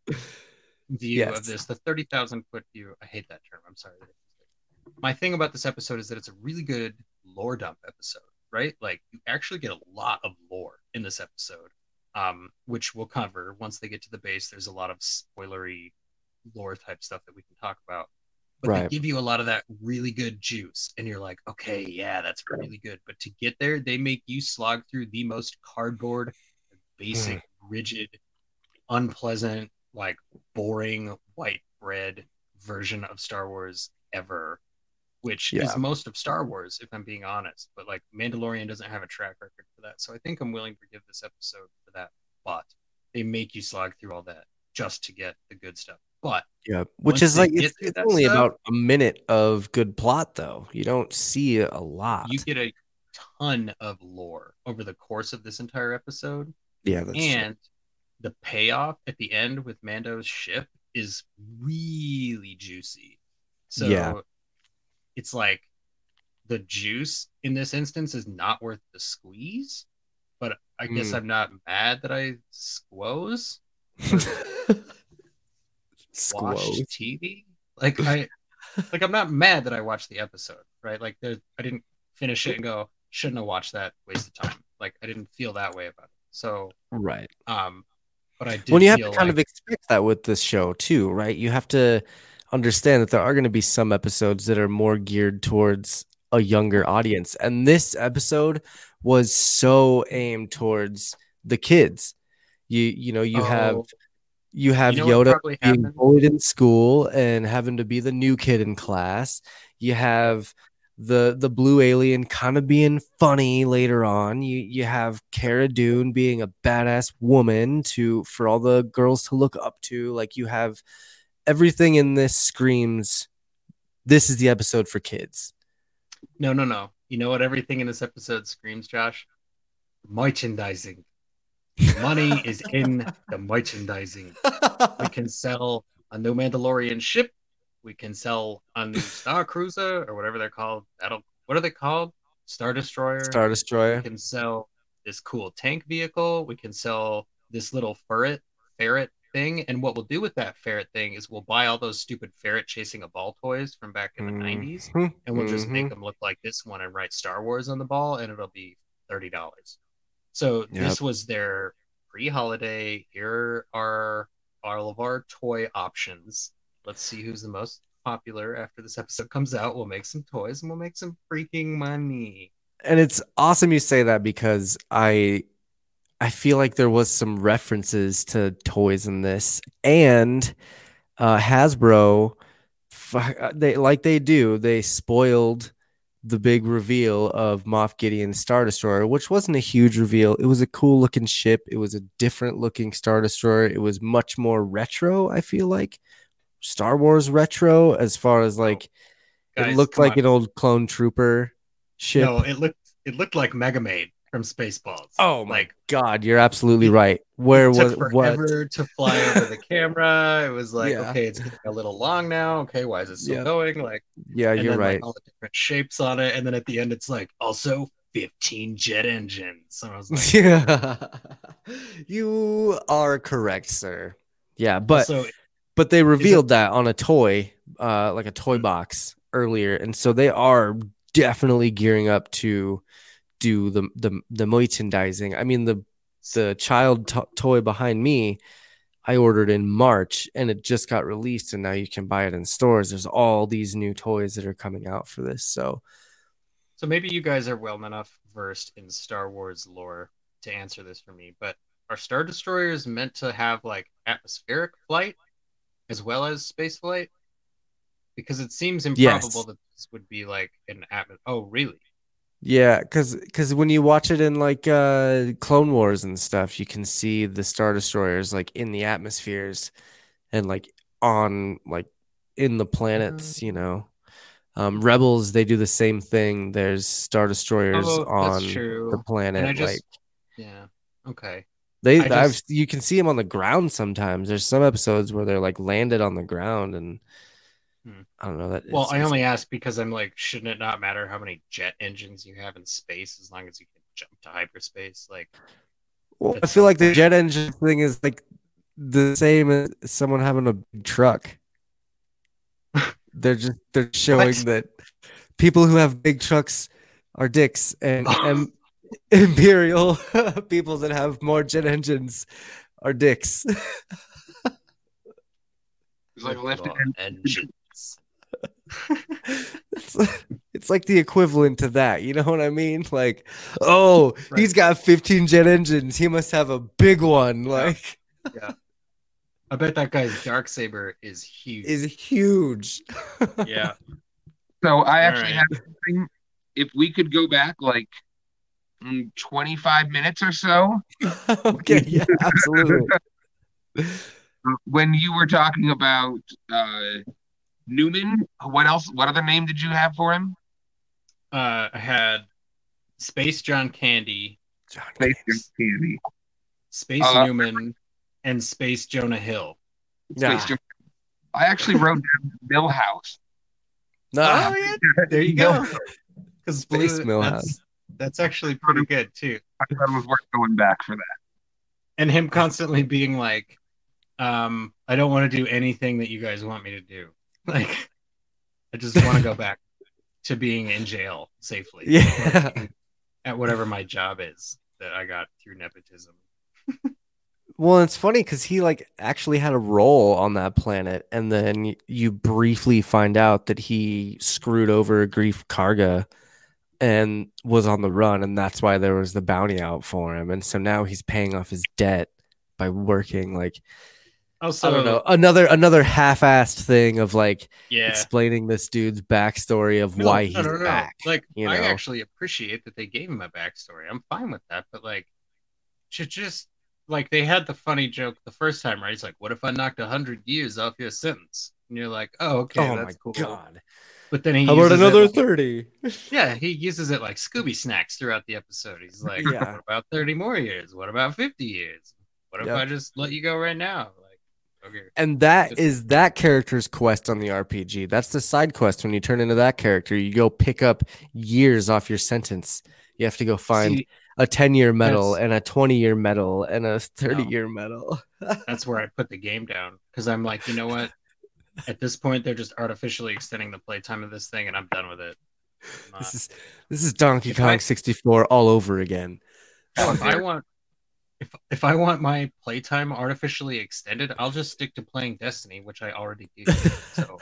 view Yes. of this. The thirty thousand foot view. I hate that term. I'm sorry. that I used it. My thing about this episode is that it's a really good lore dump episode, right? Like you actually get a lot of lore in this episode, um, which we'll cover once they get to the base. There's a lot of spoilery lore type stuff that we can talk about. But Right. they give you a lot of that really good juice, and you're like, okay, yeah, that's really good. But to get there, they make you slog through the most cardboard, basic, rigid, unpleasant, like boring white bread version of Star Wars ever, which Yeah. is most of Star Wars, if I'm being honest. But like Mandalorian doesn't have a track record for that, so I think I'm willing to forgive this episode for that. But they make you slog through all that just to get the good stuff. But Yeah, which is like it's, it's only stuff- about a minute of good plot though. You don't see a lot. you get a ton of lore over the course of this entire episode. yeah, that's and the payoff at the end with Mando's ship is really juicy. So Yeah. It's like the juice in this instance is not worth the squeeze, but I guess Mm. I'm not mad that I squoze Squoze. TV. Like I like I'm not mad that I watched the episode, right? Like there, I didn't finish it and go, shouldn't have watched that, waste of time. Like I didn't feel that way about it. So Right. um but I did Well, you have to kind like of expect that with this show too, right? You have to understand that there are going to be some episodes that are more geared towards a younger audience, and this episode was so aimed towards the kids. You you know you have Oh. you have You know Yoda being bullied in school and having to be the new kid in class. You have the the blue alien kind of being funny later on. You you have Cara Dune being a badass woman to for all the girls to look up to. Like you have everything in this screams this is the episode for kids. No, no, no. You know what everything in this episode screams, Josh? Merchandising. Money is in the merchandising. We can sell a new Mandalorian ship. We can sell a new Star Cruiser or whatever they're called. That'll what are they called? Star Destroyer. Star Destroyer. we can sell this cool tank vehicle. We can sell this little ferret ferret thing. And what we'll do with that ferret thing is we'll buy all those stupid ferret chasing a ball toys from back in the 90s Mhm. and we'll just make Mhm. them look like this one and write Star Wars on the ball, and it'll be thirty dollars. So this was their pre-holiday. Here are all of our toy options. Let's see who's the most popular after this episode comes out. We'll make some toys and we'll make some freaking money. and it's awesome you say that because I I feel like there was some references to toys in this, and uh, Hasbro, uh, they like they do, they spoiled the big reveal of Moff Gideon's Star Destroyer, which wasn't a huge reveal. It was a cool looking ship. It was a different looking Star Destroyer. It was much more retro. I feel like Star Wars retro, as far as like Guys, it looked like on. an old clone trooper ship. No, it looked it looked like Mega Maid from Spaceballs. Oh my like God, you're absolutely right. Where it was took what? to fly over the camera. It was like, Yeah. okay, it's getting a little long now. Okay, why is it still Yeah. going? Like, Yeah, you're then right. like all the different shapes on it, and then at the end, it's like also 15 jet engines. So I was like, yeah, you are correct, sir. Yeah, but but they revealed that on a toy, uh, like a toy box earlier, and so they are definitely gearing up to do the the the merchandising. I mean the the child to- toy behind me. I ordered in March and it just got released, and now you can buy it in stores. There's all these new toys that are coming out for this. So, so maybe you guys are well enough versed in Star Wars lore to answer this for me, but are Star Destroyers meant to have like atmospheric flight as well as space flight? Because it seems improbable Yes. that this would be like an atmos. Oh, really? Yeah, because because when you watch it in like uh Clone Wars and stuff, you can see the Star Destroyers like in the atmospheres and like on like in the planets, you know. Um Rebels, they do the same thing. There's Star Destroyers Oh, on the planet. Just, like yeah, okay. They, I I've, you can see them on the ground sometimes. There's some episodes where they're like landed on the ground, and Hmm. I don't know that. Well, I only ask because I'm like, shouldn't it not matter how many jet engines you have in space as long as you can jump to hyperspace? Like, Well, I feel like the jet engine thing is like the same as someone having a big truck. they're just they're showing What? that people who have big trucks are dicks, and, and imperial people that have more jet engines are dicks. It's like left lifting off and engines. it's, it's like the equivalent to that. You know what I mean? Like, oh, he's got 15 jet engines. He must have a big one. Like, yeah. I bet that guy's dark saber is huge. is huge. yeah. So I actually Alright. have something. If we could go back like mm, 25 minutes or so, okay, yeah, absolutely. when you were talking about uh, Newman, what else? What other name did you have for him? Uh, I had Space John Candy, John Space Gaines. Candy. Space Uh, Newman, and Space Jonah Hill. Nah. Space Jam- I actually wrote down Milhouse. Nah. Oh yeah, there you go. Because Space Milhouse. That's, that's actually pretty good too. I thought it was worth going back for that. And him constantly being like, um, "I don't want to do anything that you guys want me to do. Like, I just want to go back to being in jail safely. Yeah. at whatever my job is that I got through nepotism. Well, it's funny because he like actually had a role on that planet, and then you briefly find out that he screwed over Greef Karga and was on the run, and that's why there was the bounty out for him. And so now he's paying off his debt by working like Also, I don't know another another half-assed thing of like Yeah. explaining this dude's backstory of No, why he's no, no. back. Like, you know? I actually appreciate that they gave him a backstory. I'm fine with that, but like, should just like they had the funny joke the first time, right? He's like, "What if I knocked a hundred years off your sentence?" And you're like, "Oh, okay, oh that's my cool." god! But then he How about another like- thirty? yeah, he uses it like Scooby snacks throughout the episode. He's like, Yeah. "What about thirty more years? What about fifty years? What if Yep. I just let you go right now?" Okay, And that is that character's quest on the RPG. That's the side quest. When you turn into that character, you go pick up years off your sentence. You have to go find See, a 10 year medal and a 20 year medal and a 30 year medal. that's where I put the game down because I'm like, you know what? At this point, they're just artificially extending the playtime of this thing, and I'm done with it. This is this is Donkey If Kong I- 64 all over again. If I want, if if I want my playtime artificially extended, I'll just stick to playing Destiny, which I already do. so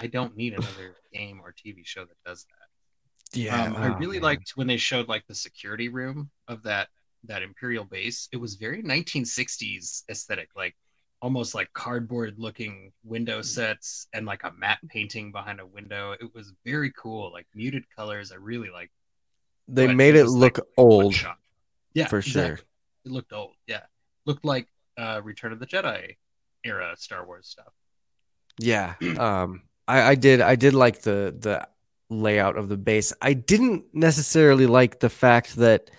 I don't need another game or TV show that does that. um, I oh, really man. liked when they showed like the security room of that that Imperial base. It was very 1960s aesthetic, like almost like cardboard looking window sets and like a matte painting behind a window. It was very cool, like muted colors. I really like. they made it was, look like, old. Yeah, for sure. exactly. It looked old. Yeah, looked like uh, Return of the Jedi era Star Wars stuff. Yeah. Um I, I did I did like the the layout of the base. I didn't necessarily like the fact that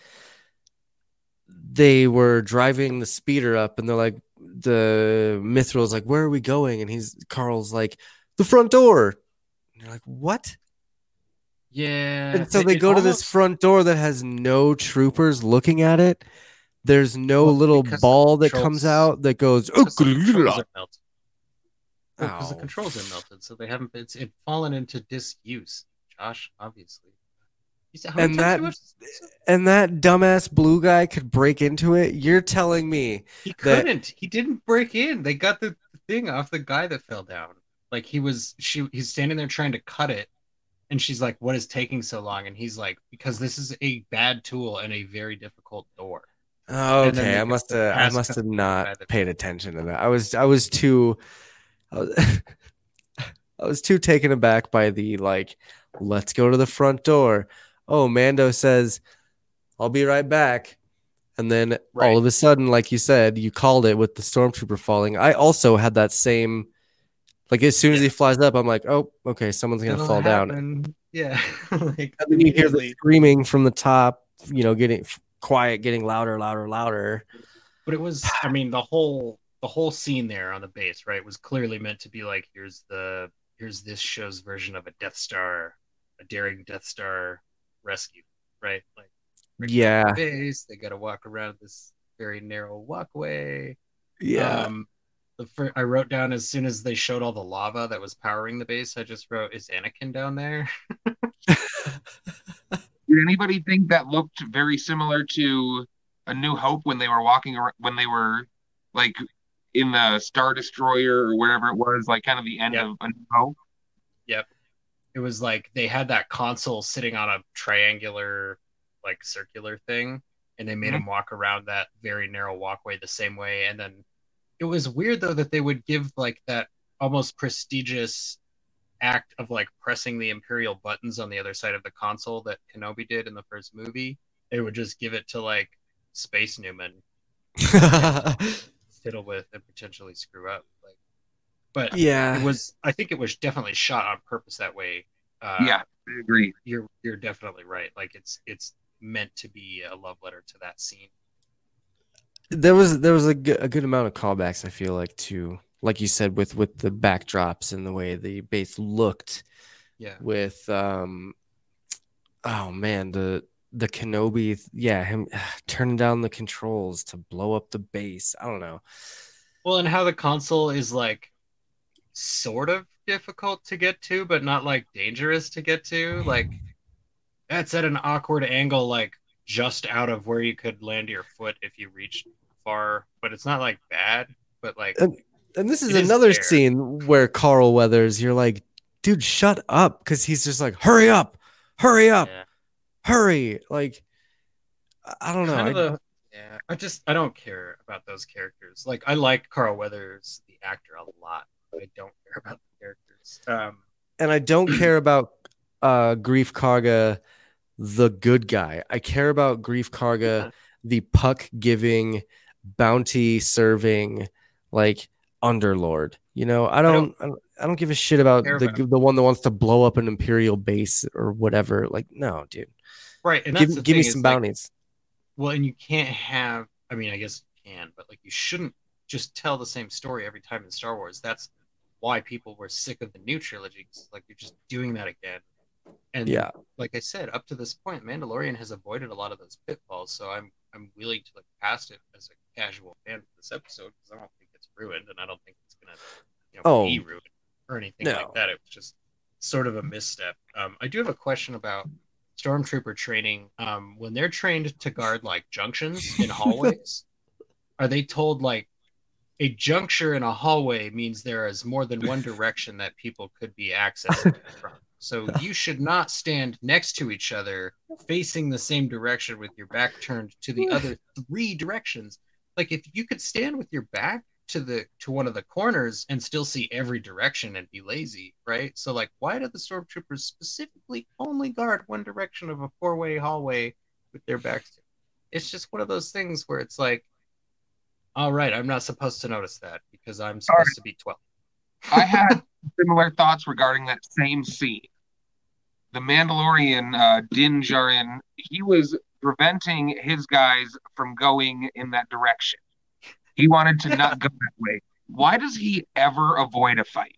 they were driving the speeder up and they're like the Mythrol's like, Where are we going? And he's Carl's like, the front door. And you're like, What? Yeah, And so they it go to this front door that has no troopers looking at it. There's no Well, little ball that comes out that goes because the controls are melted. because the controls are melted, so they haven't. It's it fallen into disuse. Josh, obviously. You said, how And that- you watched this? and that dumbass blue guy could break into it. You're telling me he that- couldn't. He didn't break in. They got the thing off the guy that fell down. Like he was, she. He's standing there trying to cut it, and she's like, "What is taking so long?" And he's like, "Because this is a bad tool and a very difficult door." Oh, okay, I must have I must have not paid attention to that. I was I was too I was, I was too taken aback by the like let's go to the front door. Oh, Mando says I'll be right back. And then Right. all of a sudden like you said, you called it with the stormtrooper falling. I also had that same like as soon as he flies up I'm like, "Oh, okay, someone's going to That'll fall down." Yeah. like, And then you hear the screaming from the top, you know, getting quiet, getting louder, louder, louder. But it was, I mean, the whole the whole scene there on the base, right, was clearly meant to be like, here's the here's this show's version of a Death Star, a daring Death Star rescue, right? Like, Yeah. base, they got to walk around this very narrow walkway. Yeah. Um, the fir- I wrote down as soon as they showed all the lava that was powering the base, I just wrote, "Is Anakin down there?" Did anybody think that looked very similar to A New Hope when they were walking around, when they were like in the Star Destroyer or wherever it was, like kind of the end Yep. of A New Hope? Yep. It was like they had that console sitting on a triangular, like circular thing, and they made Mhm. him walk around that very narrow walkway the same way. And then it was weird though that they would give like that almost prestigious act of like pressing the imperial buttons on the other side of the console that Kenobi did in the first movie. They would just give it to like Space Newman fiddle with and potentially screw up. Like, but yeah. it was. I think it was definitely shot on purpose that way. Uh, yeah, I agree. you're you're definitely right. Like it's it's meant to be a love letter to that scene. there was there was a good, a good amount of callbacks i feel like to like you said with with the backdrops and the way the base looked Yeah, with um oh man the the kenobi yeah him turning down the controls to blow up the base i don't know well, and how the console is like sort of difficult to get to, but not like dangerous to get to. Like that's at an awkward angle, like just out of where you could land your foot if you reached far. But it's not like bad. But like And- and this is It is another there. scene where carl weathers you're like dude shut up because he's just like hurry up hurry up yeah. hurry like i I don't know kind of I- a- yeah, I just I don't care about those characters. Like I like Carl Weathers, the actor, a lot. But I don't care about the characters. Um, and I don't care about uh Greef Karga, the good guy. I care about Greef Karga, Yeah. the puck giving, bounty serving, like underlord. You know, I don't, I don't, I don't give a shit about the about the one that wants to blow up an imperial base or whatever. Like, no, dude, right, and give, give me some is, like, bounties. well, and you can't have. I mean, I guess you can, but like you shouldn't just tell the same story every time in Star Wars. That's why people were sick of the new trilogy. Like you're just doing that again. And yeah, like I said, up to this point, Mandalorian has avoided a lot of those pitfalls. So I'm I'm willing to look past it as a casual fan for this episode because I don't think ruined, and I don't think it's gonna you know Oh. be ruined or anything No. like that. It was just sort of a misstep. Um, I do have a question about stormtrooper training. Um, when they're trained to guard like junctions in hallways, are they told like a juncture in a hallway means there is more than one direction that people could be accessing from. So you should not stand next to each other facing the same direction with your back turned to the other three directions. Like if you could stand with your back to the to one of the corners and still see every direction and be lazy, right? So like why do the stormtroopers specifically only guard one direction of a four-way hallway with their backs to? It's just one of those things where it's like all right, I'm not supposed to notice that because I'm supposed to be 12. I had similar thoughts regarding that same scene. The Mandalorian, uh, Din Djarin, he was preventing his guys from going in that direction. He wanted to not go that way. Why does he ever avoid a fight?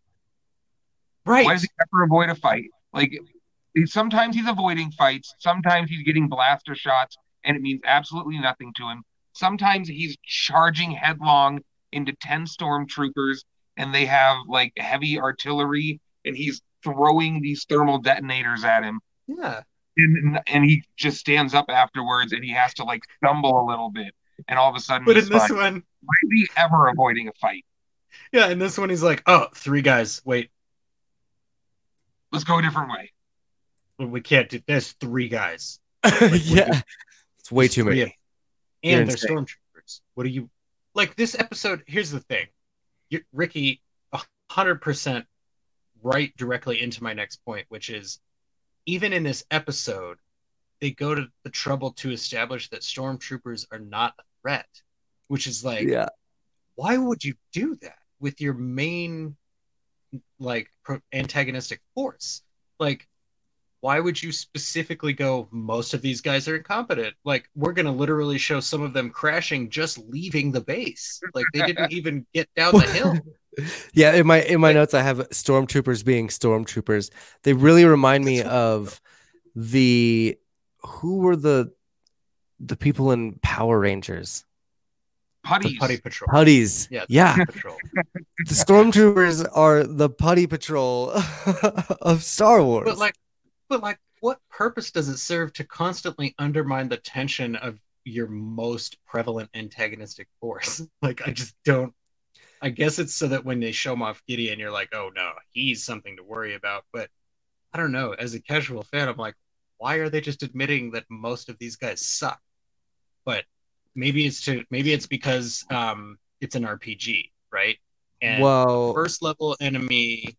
Right. Why does he ever avoid a fight? Like, he- sometimes he's avoiding fights, sometimes he's getting blaster shots, and it means absolutely nothing to him. Sometimes he's charging headlong into 10 stormtroopers, and they have like heavy artillery, and he's throwing these thermal detonators at him. yeah. And, and he just stands up afterwards and he has to like stumble a little bit. And all of a sudden, But in this fine. one, Why is he ever avoiding a fight? yeah, and this one he's like, "Oh, three guys. Wait, Let's go a different way. we can't do there's three guys. yeah, it's way too many. of them. You're And they're insane. stormtroopers. What are you like this episode? Here's the thing. You, Ricky, hundred percent right directly into my next point, which is even in this episode, they go to the trouble to establish that stormtroopers are not a threat, which is like Yeah, why would you do that with your main like pro- antagonistic force? Like why would you specifically go most of these guys are incompetent. Like we're going to literally show some of them crashing just leaving the base. Like they didn't even get down the hill. Yeah, in my in my Like- notes I have stormtroopers being stormtroopers. They really remind me of the who were the the people in Power Rangers? The Putties. putty patrol Putties. yeah Yeah. Putty patrol The stormtroopers are the putty patrol of Star Wars. but like but like what purpose does it serve to constantly undermine the tension of your most prevalent antagonistic force like i just don't i guess it's so that when they show Moff gideon you're like oh no he's something to worry about but i don't know as a casual fan i'm like why are they just admitting that most of these guys suck but maybe it's to maybe it's because um it's an rpg right and well, first level enemy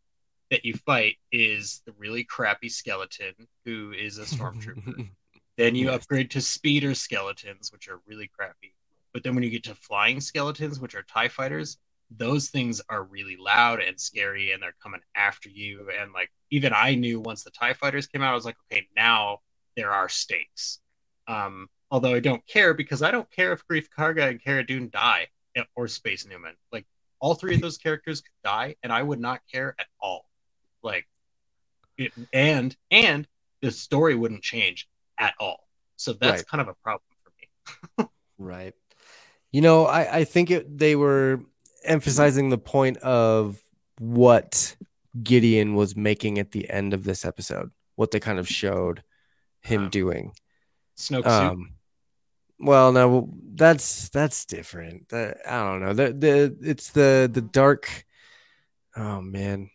that you fight is the really crappy skeleton who is a stormtrooper. then you Yes. upgrade to speeder skeletons, which are really crappy. But then when you get to flying skeletons, which are TIE fighters, those things are really loud and scary and they're coming after you. And like even I knew once the TIE fighters came out, I was like, okay, now there are stakes. Um, although I don't care because I don't care if Greef Karga and Cara Dune die eh, or Space Newman. Like all three of those characters could die, and I would not care at all. Like, it, and and the story wouldn't change at all. So that's Right. kind of a problem for me. Right. You know, I, I think it, they were emphasizing the point of what Gideon was making at the end of this episode, what they kind of showed him Um, doing. Snoke suit. Um, well, no, that's that's different. That, I don't know. The the it's the the dark. Oh man,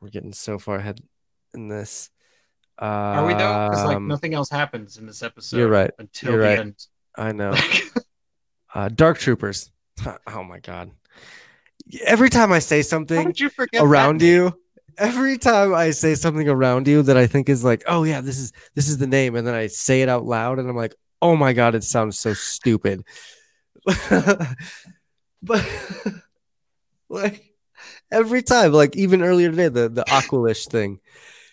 we're getting so far ahead in this. Uh, Are we though? Because like nothing else happens in this episode. you're right. Until You're the right. end. I know. Uh, Dark Troopers. Oh my god! Every time I say something you around you, every time I say something around you that I think is like, oh yeah, this is this is the name, and then I say it out loud, and I'm like, oh my god, it sounds so stupid. but like every time, like even earlier today, the the Aqualish thing.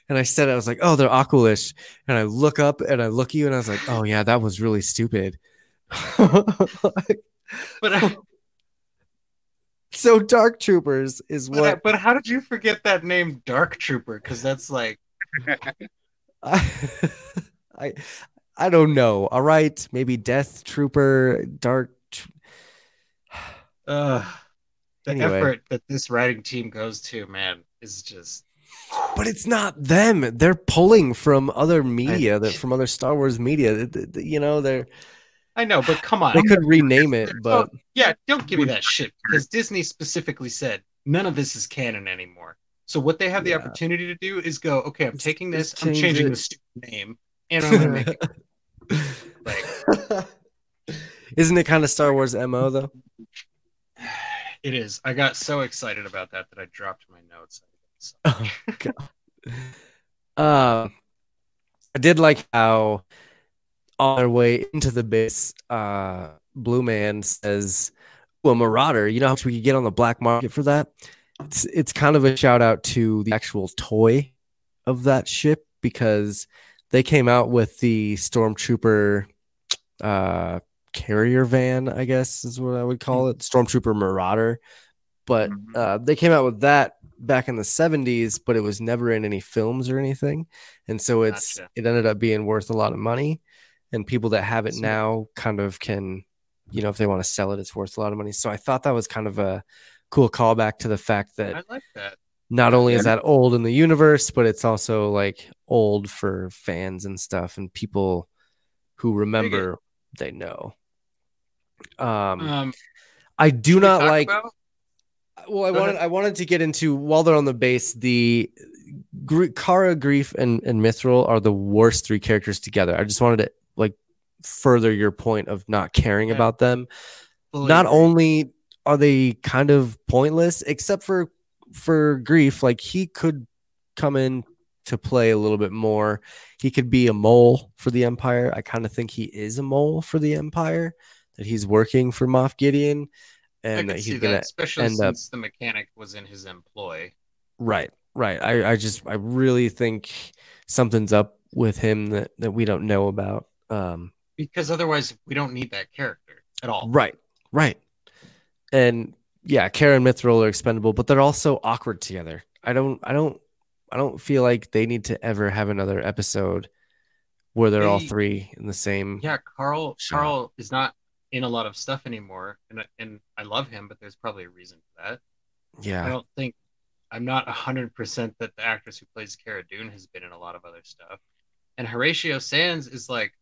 And I said, I was like, oh, they're Aqualish. And I look up and I look at you and I was like, oh, yeah, that was really stupid. Like, But I, so Dark Troopers is but, I, what but how did you forget that name, Dark Trooper? Because that's like I, I I don't know. All right, maybe Death Trooper, Dark. Tr- uh, the Anyway. effort that this writing team goes to, man, is just But it's not them. They're pulling from other media, that from other Star Wars media. You know, they're I know, but come on. they could rename it, but Yeah, don't give me that shit because Disney specifically said none of this is canon anymore. So what they have the Yeah. opportunity to do is go, okay, I'm taking this, I'm changing it. the stupid name, and I'm gonna make it. Like, isn't it kind of Star Wars mo though? it is. I got so excited about that that I dropped my notes. Oh, God. Um, I did like how on their way into the base, uh, Blue Man says, "Well, Marauder, you know how much we could get on the black market for that?" It's it's kind of a shout out to the actual toy of that ship because they came out with the Stormtrooper uh, carrier van, I guess is what I would call it, Stormtrooper Marauder. But Mhm. uh, they came out with that back in the 70s, but it was never in any films or anything. And so it's Gotcha. it ended up being worth a lot of money. And people that have it now kind of can, you know, if they want to sell it, it's worth a lot of money. So I thought that was kind of a cool callback to the fact that I like that. not only is that old in the universe, but it's also like old for fans and stuff and people who remember they know. Um, Um, I do not like about- well, I Go wanted ahead. I wanted to get into while they're on the base, the Gr- Cara, Greef, and and Mythrol are the worst three characters together. I just wanted to like further your point of not caring Yeah. about them. fully Not agree. only are they kind of pointless, except for for Greef, like he could come in to play a little bit more. He could be a mole for the Empire. I kind of think he is a mole for the Empire. That he's working for Moff Gideon, and that he's gonna especially end up- the mechanic was in his employ. Right, right. I, I just I really think something's up with him that that we don't know about. Um, because otherwise we don't need that character at all. right, right, and yeah, Cara and Mythrol are expendable, but they're also awkward together. I don't, I don't, I don't feel like they need to ever have another episode where they're all three in the same. Yeah, Carl Carl is not in a lot of stuff anymore, and I- and I love him, but there's probably a reason for that. Yeah, I don't think I'm not hundred percent that the actress who plays Cara Dune has been in a lot of other stuff, and Horatio Sanz is like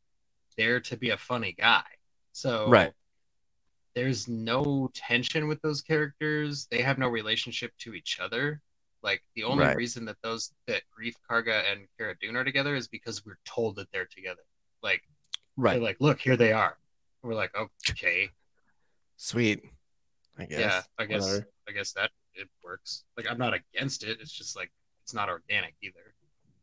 there to be a funny guy. So Right. there's no tension with those characters. They have no relationship to each other. Like the only Right. reason that those that Greef Karga and Cara Dune are together is because we're told that they're together. Like right. like, look, here they are. We're like, okay, Sweet. I guess. yeah, I guess Whatever. I guess that it works. Like I'm not against it. It's just like it's not organic either.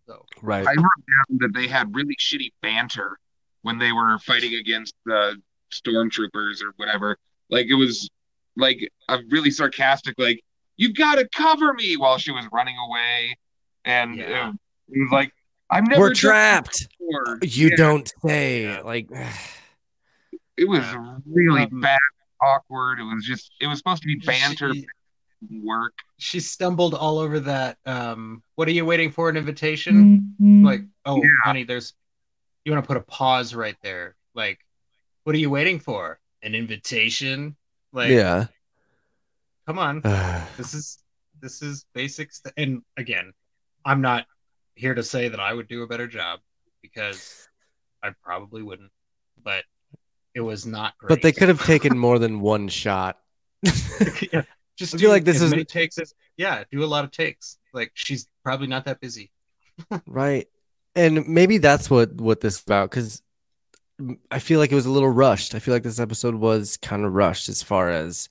So Right. I wrote down that they had really shitty banter when they were fighting against the stormtroopers or whatever. Like it was like a really sarcastic, like "You got to cover me" while she was running away, and Yeah. it, it was like I've never We're trapped. You Yeah, don't say. Yeah. Like, It was Yeah. really Um, bad, awkward. It was just. It was supposed to be banter She, work. she stumbled all over that. Um, what are you waiting for? An invitation? Like, oh, Yeah. honey, there's. You want to put a pause right there? Like, what are you waiting for? An invitation? Like, yeah. Come on. this is this is basics and again i'm not here to say that i would do a better job because i probably wouldn't but it was not great but they could have taken more than one shot. yeah, just do feel like this is- takes as yeah do a lot of takes like she's probably not that busy right. And maybe that's what what this is about because I feel like it was a little rushed. I feel like this episode was kind of rushed as far as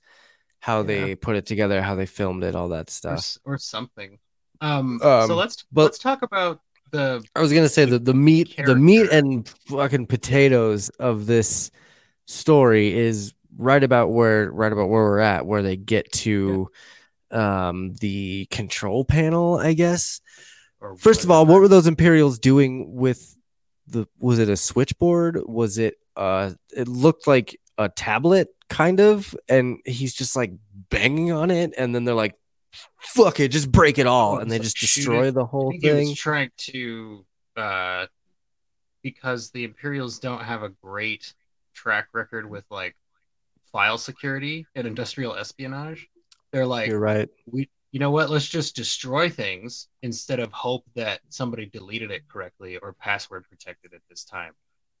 how they put it together, how they filmed it, all that stuff. s- or something um, Um, so let's but- let's talk about the I was gonna say the the meat, the meat and fucking potatoes of this story is right about where right about where we're at, where they get to um the control panel, I guess. or First of all, what were those Imperials doing with the was it a switchboard? Was it uh it looked like a tablet kind of and he's just like banging on it and then they're like fuck it, just break it all and they just destroy the whole thing. trying to, uh, because the Imperials don't have a great track record with like file security and industrial espionage. They're like, You're right. we, you know what? Let's just destroy things instead of hope that somebody deleted it correctly or password protected it this time.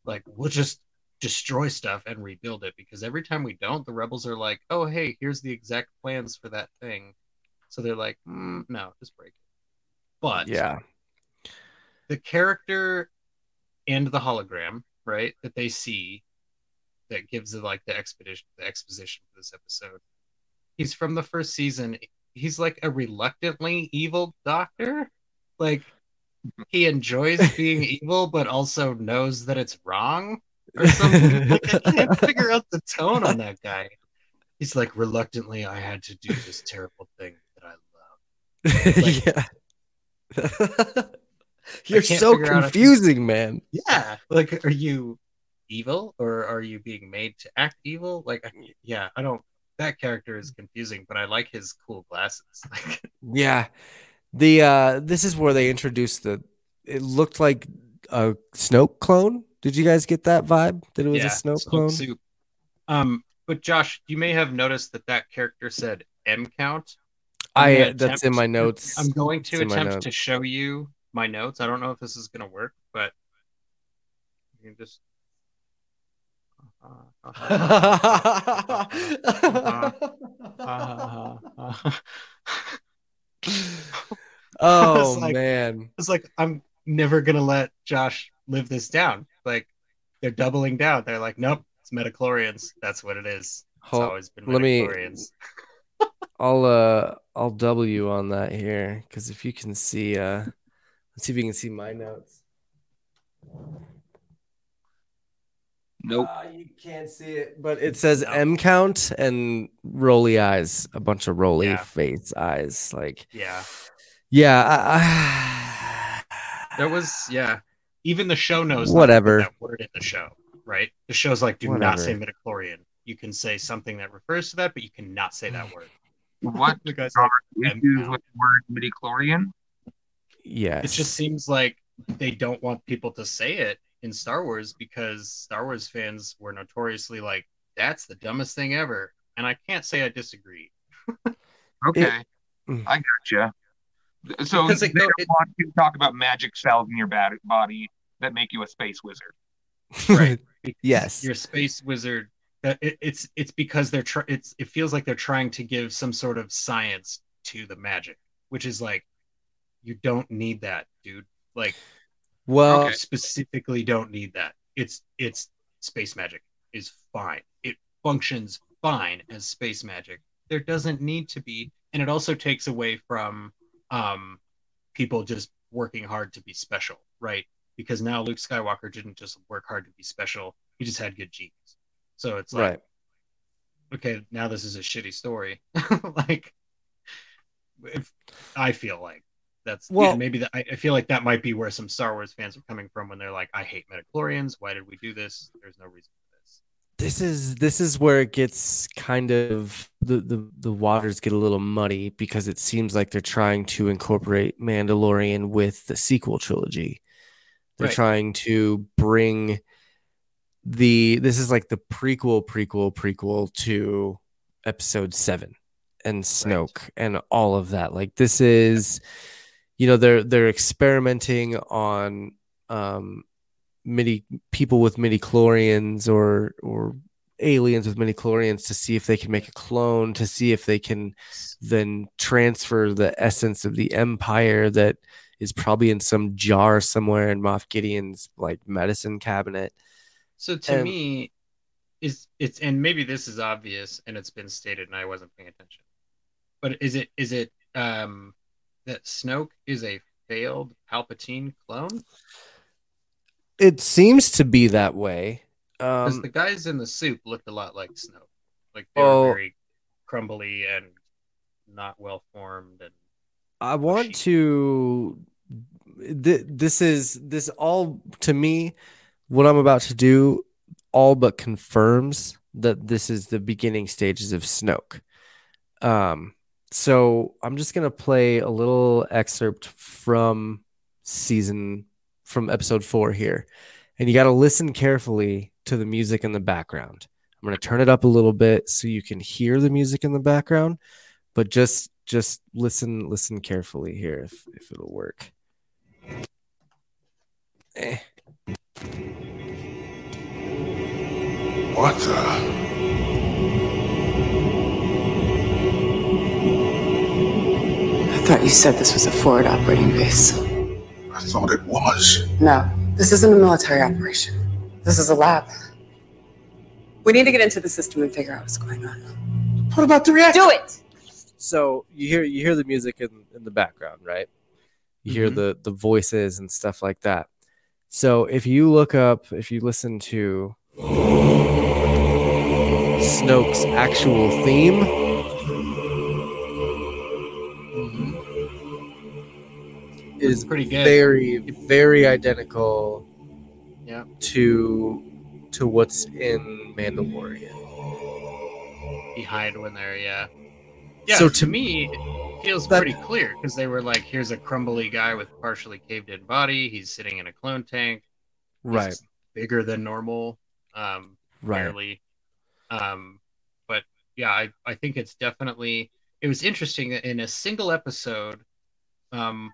Like, we'll just destroy stuff and rebuild it because every time we don't, the rebels are like, oh, hey, here's the exact plans for that thing. So they're like, mm, no, just break it. But Yeah. the character and the hologram, right, that they see that gives it like the expedition the exposition for this episode. He's from the first season. He's like a reluctantly evil doctor. Like he enjoys being evil, but also knows that it's wrong or something. like, I can't figure out the tone on that guy. He's like, reluctantly, I had to do this terrible thing that I love. Like- yeah. You're so figure out confusing, man. Yeah. Like, are you evil or are you being made to act evil? Like, I- yeah, I don't. That character is confusing, but I like his cool glasses. Like, Yeah. The uh this is where they introduced the it looked like a Snoke clone. Did you guys get that vibe? That it was yeah, a snow Snoke clone? soup. Um, but Josh, you may have noticed that that character said M count. I'm that's in my notes. I'm going to It's attempt to show you my notes. I don't know if this is going to work, but you can just. oh like- man. It's like I'm never gonna let Josh live this down. Like they're doubling down. They're like, nope, it's midichlorians. That's what it is. It's Hold- always been let me- midichlorians. I'll uh I'll W on that here because if you can see uh let's see if you can see my notes. Nope. Uh, you can't see it, but it says No. M count and roly eyes, a bunch of rolly Yeah. face eyes. Like, Yeah. yeah, I, I, There was yeah. Even the show knows not to put Whatever. that word in the show, right? The show's like, do not say Whatever. midichlorian. You can say something that refers to that, but you cannot say that word. What The guy's are like, issues with the word midichlorian? Yes. it just seems like they don't want people to say it in Star Wars because Star Wars fans were notoriously like, "That's the dumbest thing ever," and I can't say I disagree. Okay, Mm. I gotcha. So Because they it- don't it- want you to talk about magic cells in your bad- body that make you a space wizard. Right. yes. You're a space wizard. Uh, It, it's it's because they're tr- it's it feels like they're trying to give some sort of science to the magic, which is like, you don't need that, dude. Like Well, you specifically don't need that. It's it's space magic is fine. It functions fine as space magic. There doesn't need to be, and it also takes away from um people just working hard to be special, right? Because now Luke Skywalker didn't just work hard to be special; he just had good genes. So it's like, right. okay, now this is a shitty story. like, if I feel like that's Well- well, maybe that I, I feel like that might be where some Star Wars fans are coming from when they're like, I hate midichlorians. Why did we do this? There's no reason this. Is this is where it gets kind of the, the the waters get a little muddy because it seems like they're trying to incorporate Mandalorian with the sequel trilogy. They're Right. trying to bring the this is like the prequel prequel prequel to episode 7 and Snoke and all of that. Like this is you know they're they're experimenting on um midi people with midichlorians or or aliens with midichlorians to see if they can make a clone to see if they can then transfer the essence of the empire that is probably in some jar somewhere in Moff Gideon's like medicine cabinet. So to And- me, is it's and maybe this is obvious and it's been stated and I wasn't paying attention. But is it is it um that Snoke is a failed Palpatine clone? It seems to be that way. Because Um, the guys in the soup looked a lot like Snoke. Like they Oh. were very crumbly and not well formed and I want to. Th- this is this all to me. What I'm about to do all but confirms that this is the beginning stages of Snoke. Um, so I'm just gonna play a little excerpt from season from episode four here, and you got to listen carefully to the music in the background. I'm gonna turn it up a little bit so you can hear the music in the background, but just just listen listen carefully here if if it'll work. Eh. What the? I thought you said this was a forward operating base. I thought it was. No, this isn't a military operation. This is a lab. We need to get into the system and figure out what's going on. What about the reactor? Do it! So you hear you hear the music in, in the background, right? You hear Mhm. the the voices and stuff like that. So if you look up, if you listen to Snoke's actual theme, is pretty good. very very identical Yeah. to to what's in Mandalorian. behind when they're yeah. Yeah, So to, me it feels that- pretty clear because they were like, here's a crumbly guy with partially caved in body, he's sitting in a clone tank. Right, bigger than normal. Um right. barely. Um, but yeah, I, I think it's definitely it was interesting that in a single episode, um,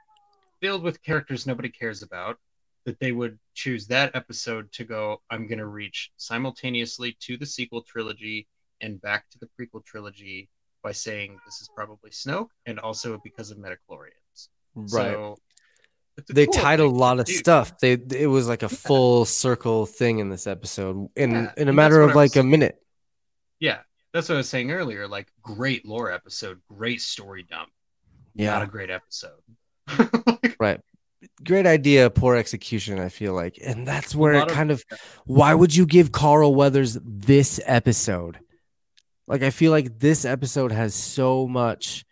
filled with characters nobody cares about, that they would choose that episode to go, I'm gonna reach simultaneously to the sequel trilogy and back to the prequel trilogy by saying this is probably Snoke and also because of midichlorians. Right. So they cool tied a to lot of do. stuff. They it was like a full circle thing in this episode in Yeah, in a matter of like was- a minute. Yeah, that's what I was saying earlier. Like, great lore episode, great story dump. Yeah, not a great episode. right. Great idea, poor execution. I feel like, and that's where it of- kind of. Why would you give Carl Weathers this episode? Like, I feel like this episode has so much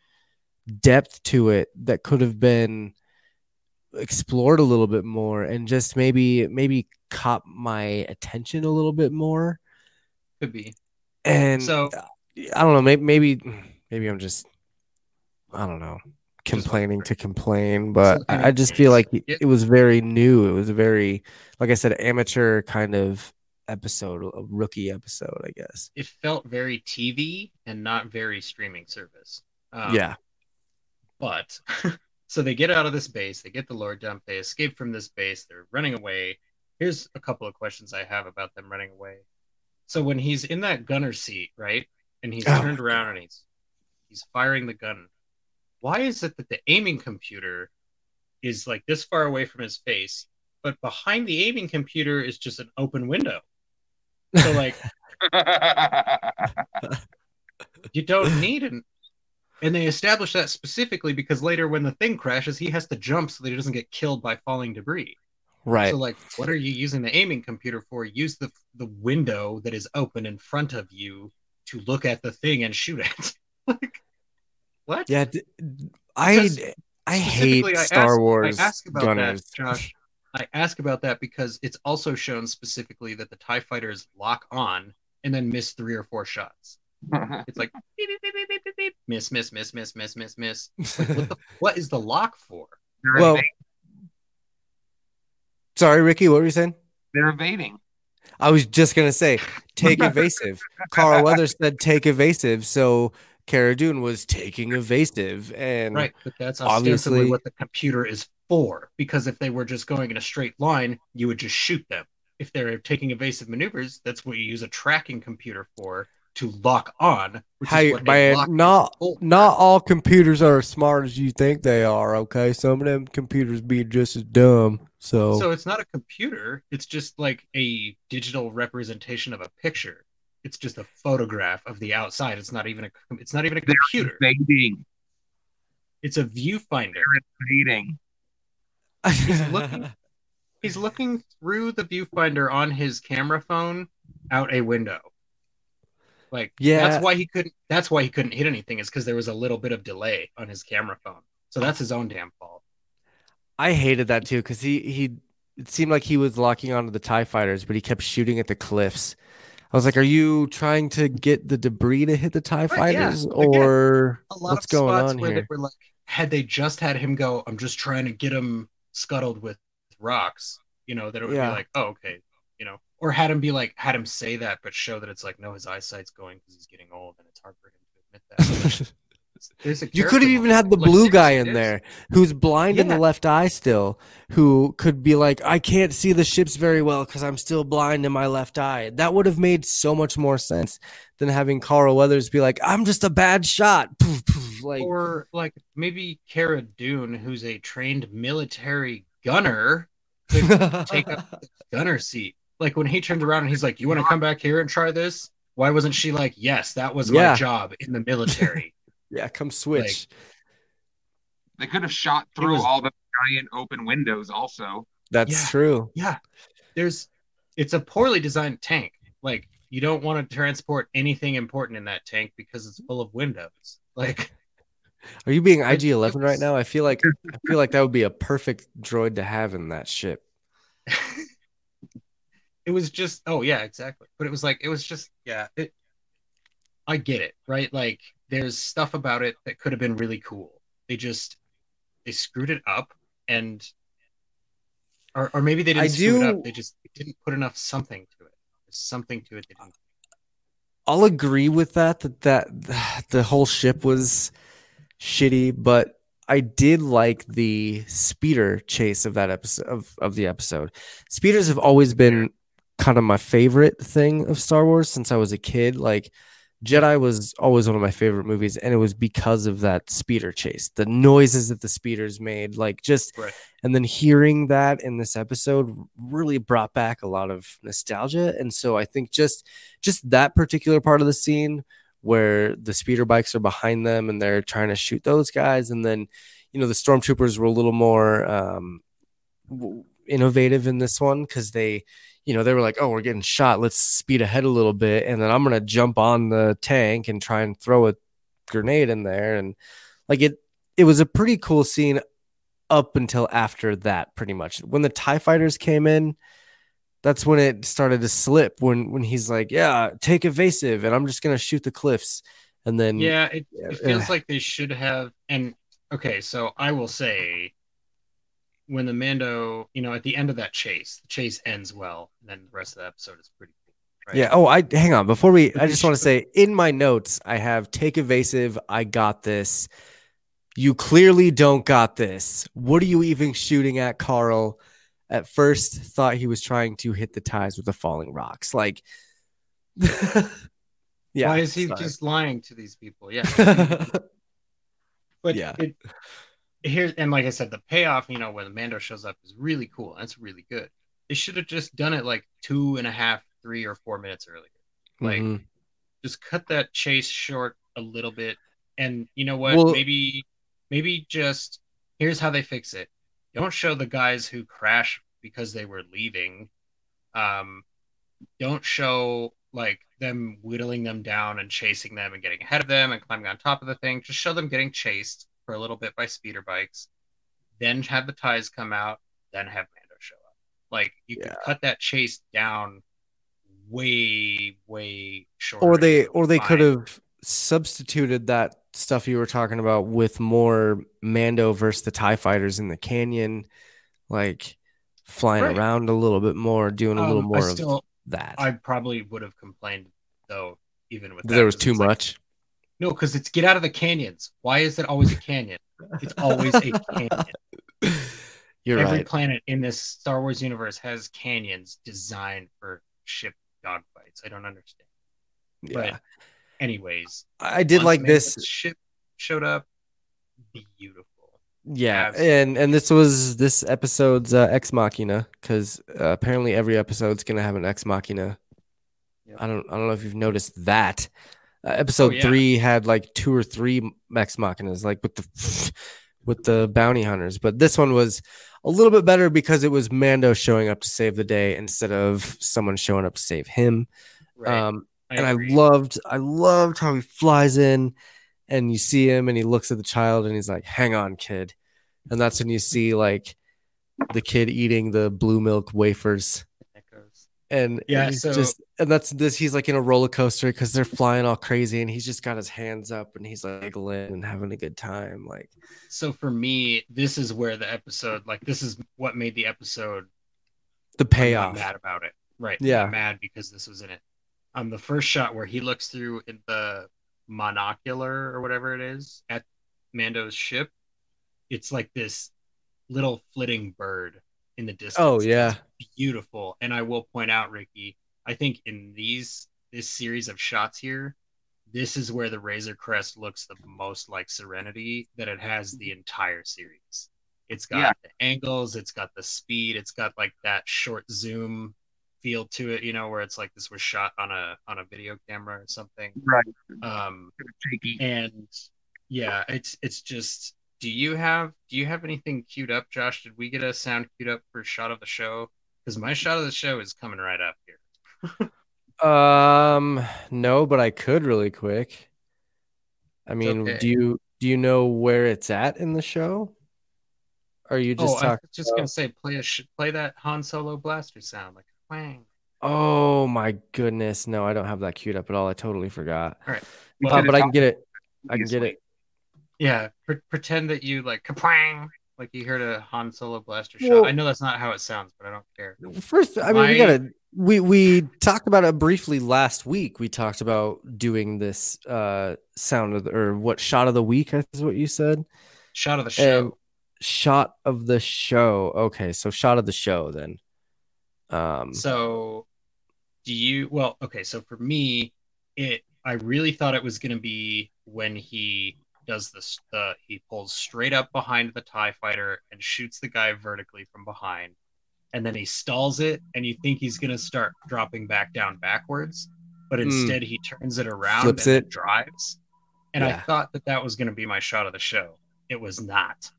depth to it that could have been explored a little bit more and just maybe maybe caught my attention a little bit more. Could be. And So- I don't know, maybe maybe maybe I'm just I don't know, complaining to complain, but I I just feel like it, was very new. It was a very like I said amateur kind of episode, a rookie episode, I guess. It felt very TV and not very streaming service. Um, yeah. But so they get out of this base, they get the Lord dump, they escape from this base, they're running away. Here's a couple of questions I have about them running away. So when he's in that gunner seat, right? And he's Oh turned around and he's he's firing the gun. Why is it that the aiming computer is like this far away from his face, but behind the aiming computer is just an open window? So like you don't need an and they establish that specifically because later when the thing crashes he has to jump so that he doesn't get killed by falling debris Right. so like what are you using the aiming computer for use the the window that is open in front of you to look at the thing and shoot it like what yeah, d- I Because I hate Specifically, I Star ask- Wars I ask about gunners. that, Josh. I ask about that because it's also shown specifically that the Tie Fighters lock on and then miss three or four shots. It's like beep, beep, beep, beep, beep, beep, beep. miss, miss, miss, miss, miss, miss, miss. Like, what, the, what is the lock for? they're, Well- evading. Sorry, Ricky, what were you saying? they're evading. I was just gonna say take evasive. Carl Weathers said take evasive, so Cara Dune was taking evasive, and Right, but that's ostensibly obviously- what the computer is for. Because if they were just going in a straight line, you would just shoot them. If they're taking evasive maneuvers, that's what you use a tracking computer for to lock on. Which How is you- what man, not not all computers are as smart as you think they are. Okay, some of them computers be just as dumb. So, So it's not a computer. It's just like a digital representation of a picture. It's just a photograph of the outside. It's not even a. It's not even a They're computer. evading. It's a viewfinder. Evading. He's looking. He's looking through the viewfinder on his camera phone out a window. Like Yeah. that's why he couldn't. That's why he couldn't hit anything. Is because there was a little bit of delay on his camera phone. So that's his own damn fault. I hated that too because he he it seemed like he was locking onto the Tie Fighters, but he kept shooting at the cliffs. I was like, "Are you trying to get the debris to hit the Tie Right, yeah. Fighters, Again, or a lot what's of going spots on where here?" they were like, had they just had him go, I'm just trying to get him scuttled with rocks, you know, that it would Yeah. be like, oh, okay, you know, or had him be like, had him say that, but show that it's like, no, his eyesight's going because he's getting old and it's hard for him to admit that. You could have even had the Like, blue guy in there who's blind in the left eye still, who could be like, I can't see the ships very well because I'm still blind in my left eye. That would have made so much more sense than having Carl Weathers be like, I'm just a bad shot. Poof, poof, Like, Or like maybe Cara Dune, who's a trained military gunner, could take up the gunner seat. Like when he turned around and he's like, "You want to come back here and try this?" Why wasn't she like, "Yes, that was Yeah. my job in the military." Yeah, come switch. They could have shot through was- all the giant open windows. Also, That's Yeah. true. yeah, there's. It's a poorly designed tank. Like you don't want to transport anything important in that tank because it's full of windows. Like Are you being IG Eleven right now? I feel like I feel like that would be a perfect droid to have in that ship. it was just oh yeah exactly but it was like it was just yeah it i get it right like there's stuff about it that could have been really cool they just they screwed it up and or, or maybe they didn't I screw it up they just didn't put enough something to it there's something to it they didn't I'll agree with that that that the whole ship was shitty, but I did like the speeder chase of that episode of, of the episode. Speeders have always been kind of my favorite thing of Star Wars since I was a kid. Like Jedi was always one of my favorite movies, and it was because of that speeder chase, the noises that the speeders made, like just Right. and then hearing that in this episode really brought back a lot of nostalgia. And so I think just just that particular part of the scene where the speeder bikes are behind them and they're trying to shoot those guys, and then you know the stormtroopers were a little more um, innovative in this one because they you know, they were like, "Oh, we're getting shot. Let's speed ahead a little bit, and then I'm gonna jump on the tank and try and throw a grenade in there." And like it, it was a pretty cool scene up until after that, pretty much. When the TIE fighters came in, that's when it started to slip. When when he's like, Yeah, take evasive, and I'm just gonna shoot the cliffs. And then Yeah, it, it feels like they should have. And okay, so I will say, when the Mando, you know, at the end of that chase, the chase ends well, and then the rest of the episode is pretty cool. Right? Yeah. Oh, I hang on. Before we, I just want to say in my notes, I have take evasive. I got this. You clearly don't got this. What are you even shooting at, Carl? At first, thought he was trying to hit the ties with the falling rocks. Like, yeah. Why is he sorry. just lying to these people? Yeah. But Yeah. it, here and like I said, the payoff, you know, when the Mando shows up is really cool. That's really good. They should have just done it like two and a half, three or four minutes earlier. Like Mhm. just cut that chase short a little bit. And you know what? Well- maybe maybe just here's how they fix it. Don't show the guys who crash because they were leaving. Um don't show like them whittling them down and chasing them and getting ahead of them and climbing on top of the thing. Just show them getting chased for a little bit by speeder bikes. Then have the ties come out, then have Mando show up. Like you could cut that chase down way, way shorter. or they or they could have substituted that stuff you were talking about with more Mando versus the Tie Fighters in the canyon, like flying Right. around a little bit more, doing a little Um, more of that. I probably would have complained though, even with that, there was too it's like- much. No, because it's get out of the canyons. Why is it always a canyon? It's always a canyon. You're Every right. planet in this Star Wars universe has canyons designed for ship dogfights. I don't understand. Yeah. But anyways, I did like this. ship showed up. Beautiful. Yeah, Abs- and and this was this episode's uh, ex machina because uh, apparently every episode's gonna have an ex machina. Yep. I don't I don't know if you've noticed that. Uh, episode yeah. three had like two or three Max machinas, like with the with the bounty hunters, but this one was a little bit better because it was Mando showing up to save the day instead of someone showing up to save him. Right. Um, I and agree. I loved I loved how he flies in and you see him and he looks at the child and he's like, "Hang on, kid." And that's when you see like the kid eating the blue milk wafers. And Yeah, and he's so- just and that's this he's like in a roller coaster because they're flying all crazy and he's just got his hands up and he's like giggling and having a good time like So for me, this is where the episode, like, this is what made the episode the I'm payoff mad about it. Right. Yeah. I'm mad because this was in it. Um, the first shot where he looks through in the monocular or whatever it is at Mando's ship, it's like this little flitting bird in the distance. Oh, yeah. Beautiful. And I will point out, Ricky, I think in these this series of shots here, this is where the Razor Crest looks the most like Serenity that it has the entire series. It's got Yeah. the angles, it's got the speed, it's got like that short zoom feel to it, you know, where it's like this was shot on a on a video camera or something. Right. Um and yeah, it's it's just do you have do you have anything queued up, Josh? Did we get a sound queued up for shot of the show? Because my shot of the show is coming right up here. um no but I could really quick I mean okay. do you do you know where it's at in the show are you just oh, I talking was just gonna say play a sh- play that Han Solo blaster sound like wang. Oh my goodness. No, I don't have that queued up at all. I totally forgot. We Uh, but I can get it. I can get it. Yeah, pre- pretend that you like kapwang, like you heard a Han Solo blaster shot. Well- I know that's not how it sounds, but I don't care. First, I mean, we gotta. We we talked about it briefly last week. We talked about doing this uh sound of the, or what shot of the week is what you said. Shot of the show. And shot of the show. Okay, so shot of the show then. Um. So, do you? Well, okay. So for me, it I really thought it was going to be when he does this. The he pulls straight up behind the Tie Fighter and shoots the guy vertically from behind, and then he stalls it, and you think he's going to start dropping back down backwards, but Hmm. instead he turns it around Flips and it. drives. And I thought that that was going to be my shot of the show. It was not.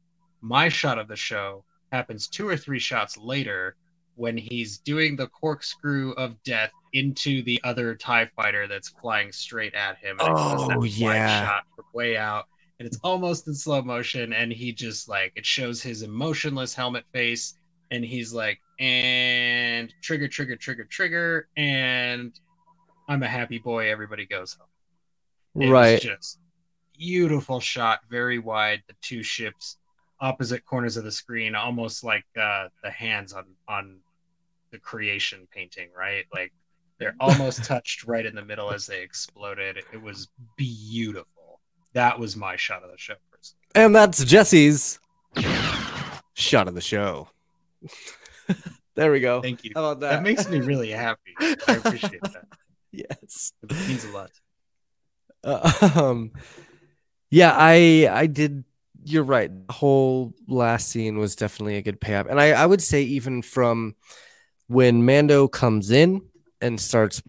My shot of the show happens two or three shots later when he's doing the corkscrew of death into the other TIE fighter that's flying straight at him. And it does that Oh, yeah. Shot from way out. And it's almost in slow motion, and he just like it shows his emotionless helmet face, and he's like, and trigger, trigger, trigger, trigger, and I'm a happy boy. Everybody goes home. It right. just beautiful shot, very wide. The two ships opposite corners of the screen, almost like uh, the hands on on the creation painting, right? Like they're almost touched right in the middle as they exploded. It was beautiful. That was my shot of the show. Personally. And that's Jesse's shot of the show. there we go. Thank you. How about that? That makes me really happy. I appreciate that. yes. It means a lot. Uh, um, yeah, I I did. You're right. The whole last scene was definitely a good payoff, and I I would say even from when Mando comes in and starts.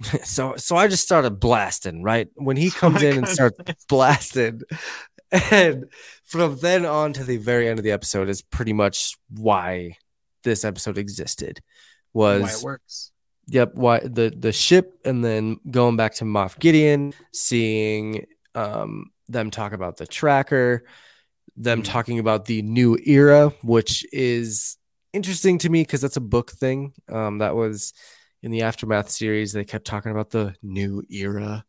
So so I just started blasting right when he comes in and starts blasting, and from then on to the very end of the episode is pretty much why this episode existed. Was why it works. Yep, why the the ship and then going back to Moff Gideon, seeing um them talk about the tracker, them Mhm. talking about the new era, which is interesting to me because that's a book thing. Um that was in the aftermath series, they kept talking about the new era.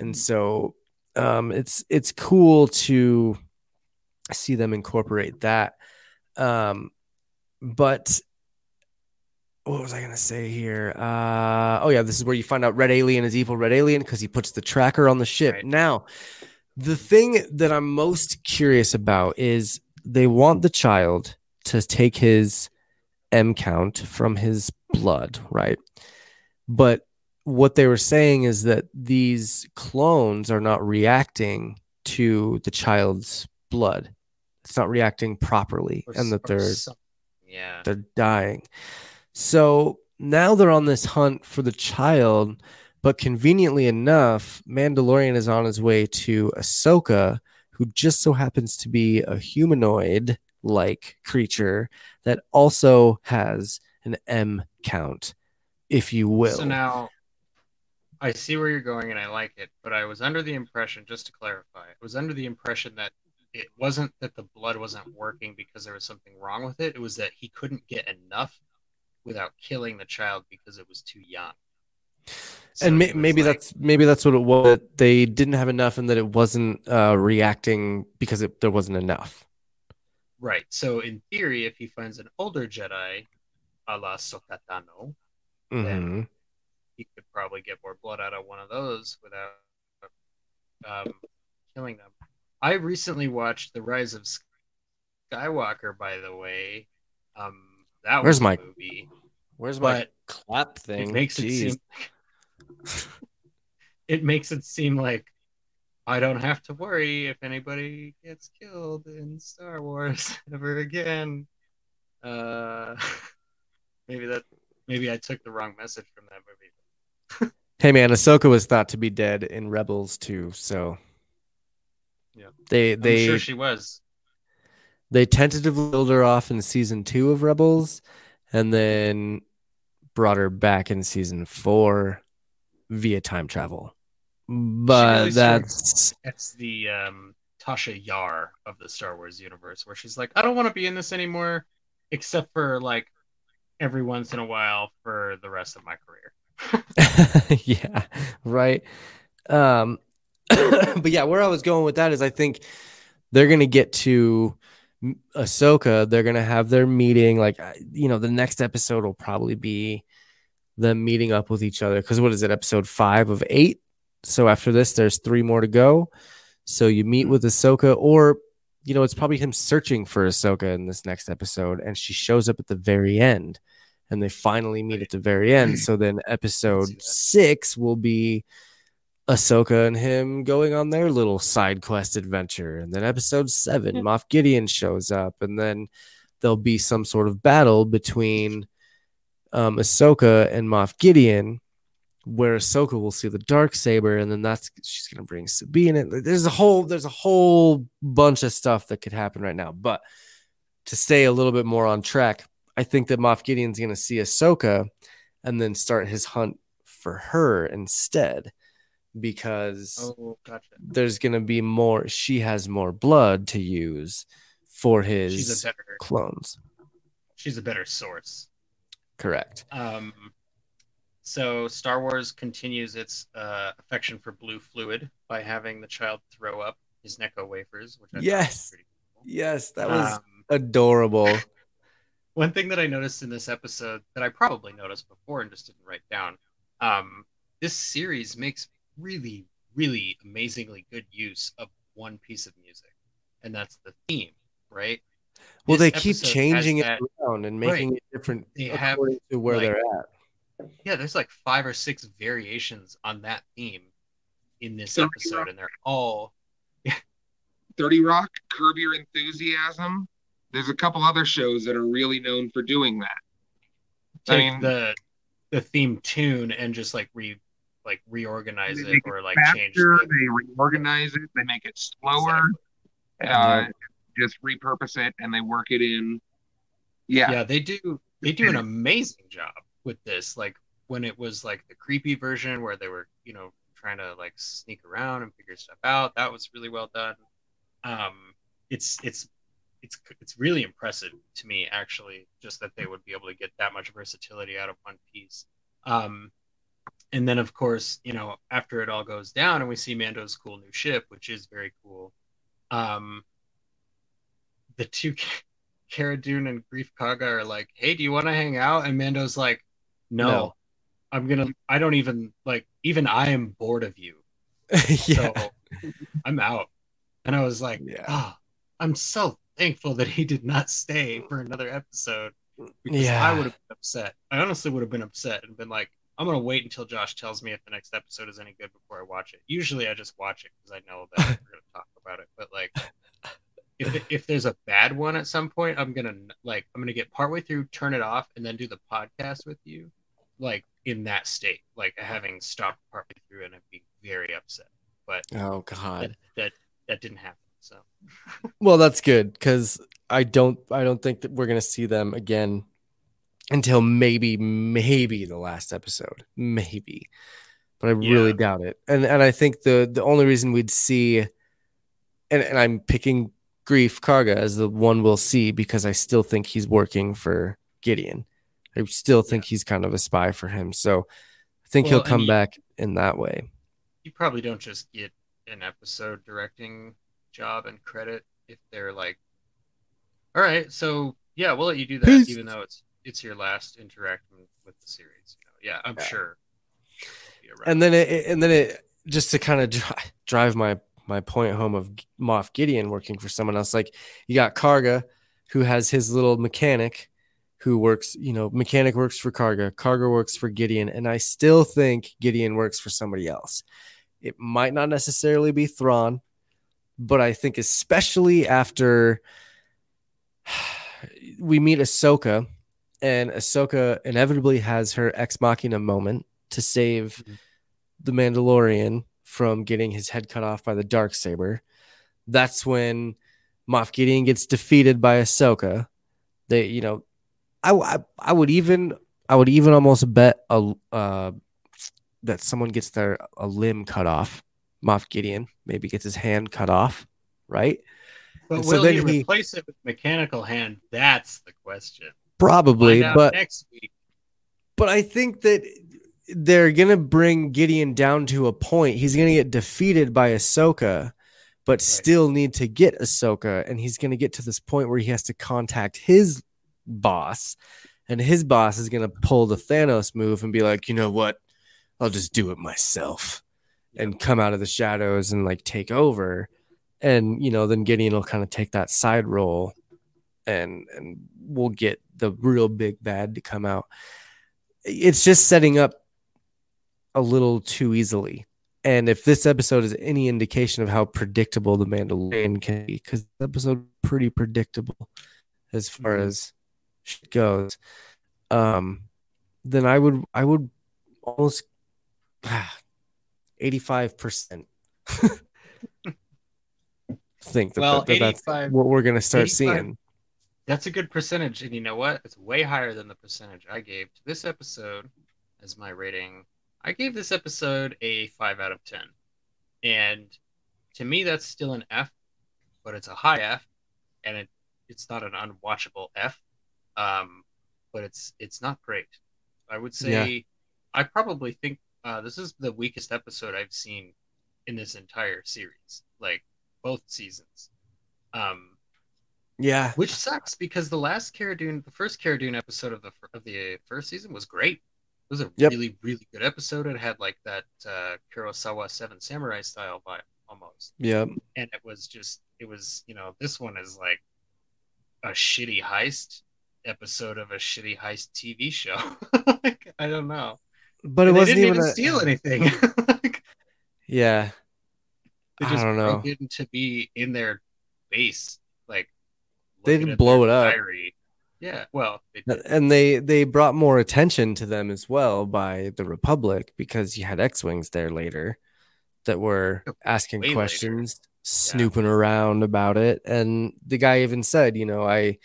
And so um it's it's cool to see them incorporate that. Um but what was I gonna say here? Uh, oh yeah, this is where you find out Red Alien is evil Red Alien because he puts the tracker on the ship. Right. Now, the thing that I'm most curious about is they want the child to take his M count from his blood, right? But what they were saying is that these clones are not reacting to the child's blood. It's not reacting properly, Or and that they're yeah. they're dying. So now they're on this hunt for the child, but conveniently enough, Mandalorian is on his way to Ahsoka, who just so happens to be a humanoid like creature that also has an M count, if you will. So now I see where you're going and I like it, but I was under the impression, just to clarify, I was under the impression that it wasn't that the blood wasn't working because there was something wrong with it. It was that he couldn't get enough without killing the child because it was too young. So and may- maybe like- that's maybe that's what it was. that They didn't have enough, and that it wasn't uh, reacting because it, there wasn't enough. right. So in theory, if he finds an older Jedi, a la Ahsoka Tano, Mhm. he could probably get more blood out of one of those without um, killing them. I recently watched The Rise of Skywalker, by the way. Um, that Where's was my movie. Where's my But clap thing? It makes Jeez. it seem it makes it seem like I don't have to worry if anybody gets killed in Star Wars ever again. Uh, maybe that maybe I took the wrong message from that movie. Hey man, Ahsoka was thought to be dead in Rebels too, so Yeah. they I'm they sure she was. they tentatively killed her off in season two of Rebels, and then brought her back in season four via time travel. But really that's It's the um, Tasha Yar of the Star Wars universe, where she's like, I don't want to be in this anymore, except for like every once in a while for the rest of my career. yeah, right. Um, but yeah, where I was going with that is I think they're gonna get to Ahsoka. They're gonna have their meeting. Like, you know, the next episode will probably be them meeting up with each other. Because what is it, episode five of eight? So after this, there's three more to go. So you meet with Ahsoka, or you know, it's probably him searching for Ahsoka in this next episode, and she shows up at the very end, and they finally meet at the very end. So then episode six will be Ahsoka and him going on their little side quest adventure, and then episode seven, Moff Gideon shows up, and then there'll be some sort of battle between um, Ahsoka and Moff Gideon, where Ahsoka will see the dark saber, and then that's she's gonna bring Sabine. in. There's a whole there's a whole bunch of stuff that could happen right now. But to stay a little bit more on track, I think that Moff Gideon's gonna see Ahsoka and then start his hunt for her instead. because Oh, gotcha. there's gonna be more. She has more blood to use for his She's better. clones. She's a better source. Correct. Um, so Star Wars continues its uh, affection for blue fluid by having the child throw up his Necco wafers, which I Yes. pretty cool. Yes, that was Um, adorable. one thing that I noticed in this episode that I probably noticed before and just didn't write down. Um, this series makes really, really amazingly good use of one piece of music, and that's the theme, right? Well, This they keep changing it that- around and making it different They have, according to where like, they're at. Yeah, there's like five or six variations on that theme in this episode, Rock. and they're all 30 Rock, Curb Your Enthusiasm. There's a couple other shows that are really known for doing that. I take mean- the the theme tune and just like re like reorganize it or like change Faster, the, they reorganize it, they make it slower, uh, just repurpose it, and they work it in. Yeah, yeah they do they do an amazing job with this like when it was like the creepy version where they were you know trying to like sneak around and figure stuff out that was really well done um it's it's it's it's really impressive to me actually just that they would be able to get that much versatility out of one piece um and then of course you know after it all goes down and we see mando's cool new ship which is very cool um the two Cara Dune and Greef Karga are like, "Hey, do you want to hang out?" And Mando's like, "No, No. I'm gonna. I don't even like. Even I am bored of you, yeah. so I'm out." And I was like, Yeah. "Ah, I'm so thankful that he did not stay for another episode because Yeah. I would have been upset. I honestly would have been upset and been like." I'm gonna wait until Josh tells me if the next episode is any good before I watch it. Usually, I just watch it because I know that we're gonna talk about it. But like, if if there's a bad one at some point, I'm gonna like I'm gonna get partway through, turn it off, and then do the podcast with you, like in that state, like having stopped partway through, and I'd be very upset. But Oh God. that that didn't happen. So Well, that's good because I don't I don't think that we're gonna see them again until maybe maybe the last episode, maybe. But I really doubt it. And and I think the the only reason we'd see, and, and I'm picking Greef Karga as the one we'll see because I still think he's working for Gideon. I still think he's kind of a spy for him. So I think Well, he'll come you- back in that way. you probably don't just get an episode directing job and credit if they're like, all right, so yeah, we'll let you do that, Peace. even though it's it's your last interaction with the series. You know? Yeah, I'm Yeah. sure. it'll be around. and then it, and then it just to kind of dri- drive my my point home of Moff Gideon working for someone else. Like you got Karga, who has his little mechanic, who works. You know, mechanic works for Karga. Karga works for Gideon, and I still think Gideon works for somebody else. It might not necessarily be Thrawn, but I think especially after we meet Ahsoka, and Ahsoka inevitably has her ex machina moment to save Mhm. the Mandalorian from getting his head cut off by the dark saber. That's when Moff Gideon gets defeated by Ahsoka. They, you know, I, I, I would even, I would even almost bet a, uh, that someone gets their a limb cut off. Moff Gideon maybe gets his hand cut off, right? but and so will then he he- replace it with mechanical hand? That's the question. Probably, out but next week. but I think that they're gonna bring Gideon down to a point. He's gonna get defeated by Ahsoka, but still need to get Ahsoka, and he's gonna get to this point where he has to contact his boss, and his boss is gonna pull the Thanos move and be like, you know what, I'll just do it myself, and come out of the shadows and like take over, and you know then Gideon will kind of take that side role, and and we'll get the real big bad to come out it's just setting up a little too easily. And if this episode is any indication of how predictable the Mandalorian can be, because the episode pretty predictable as far Mhm. as shit goes, um, then I would I would almost eighty five percent think that, Well, that- that that's 85 what we're gonna start seeing. That's a good percentage, and you know what? It's way higher than the percentage I gave to this episode as my rating I gave this episode a five out of ten, and to me that's still an F, but it's a high F, and it it's not an unwatchable F, um, but it's it's not great. I would say I probably think uh, this is the weakest episode I've seen in this entire series, like both seasons. Um, Yeah. which sucks because the last Cara Dune, the first Cara Dune episode of the of the first season was great. It was a Yep. really really good episode. It had like that uh, Kurosawa Seven Samurai style vibe almost, Yeah, and it was just it was you know this one is like a shitty heist episode of a shitty heist TV show. like, I don't know, But it And they wasn't even even a, steal anything. Like, Yeah. they I don't know. into be in their base, like They didn't blow it up. diary. Yeah, well, they. Uh, and they they brought more attention to them as well by the Republic because you had X-wings there later that were oh, asking Way later. questions, snooping around about it, and the guy even said, you know, I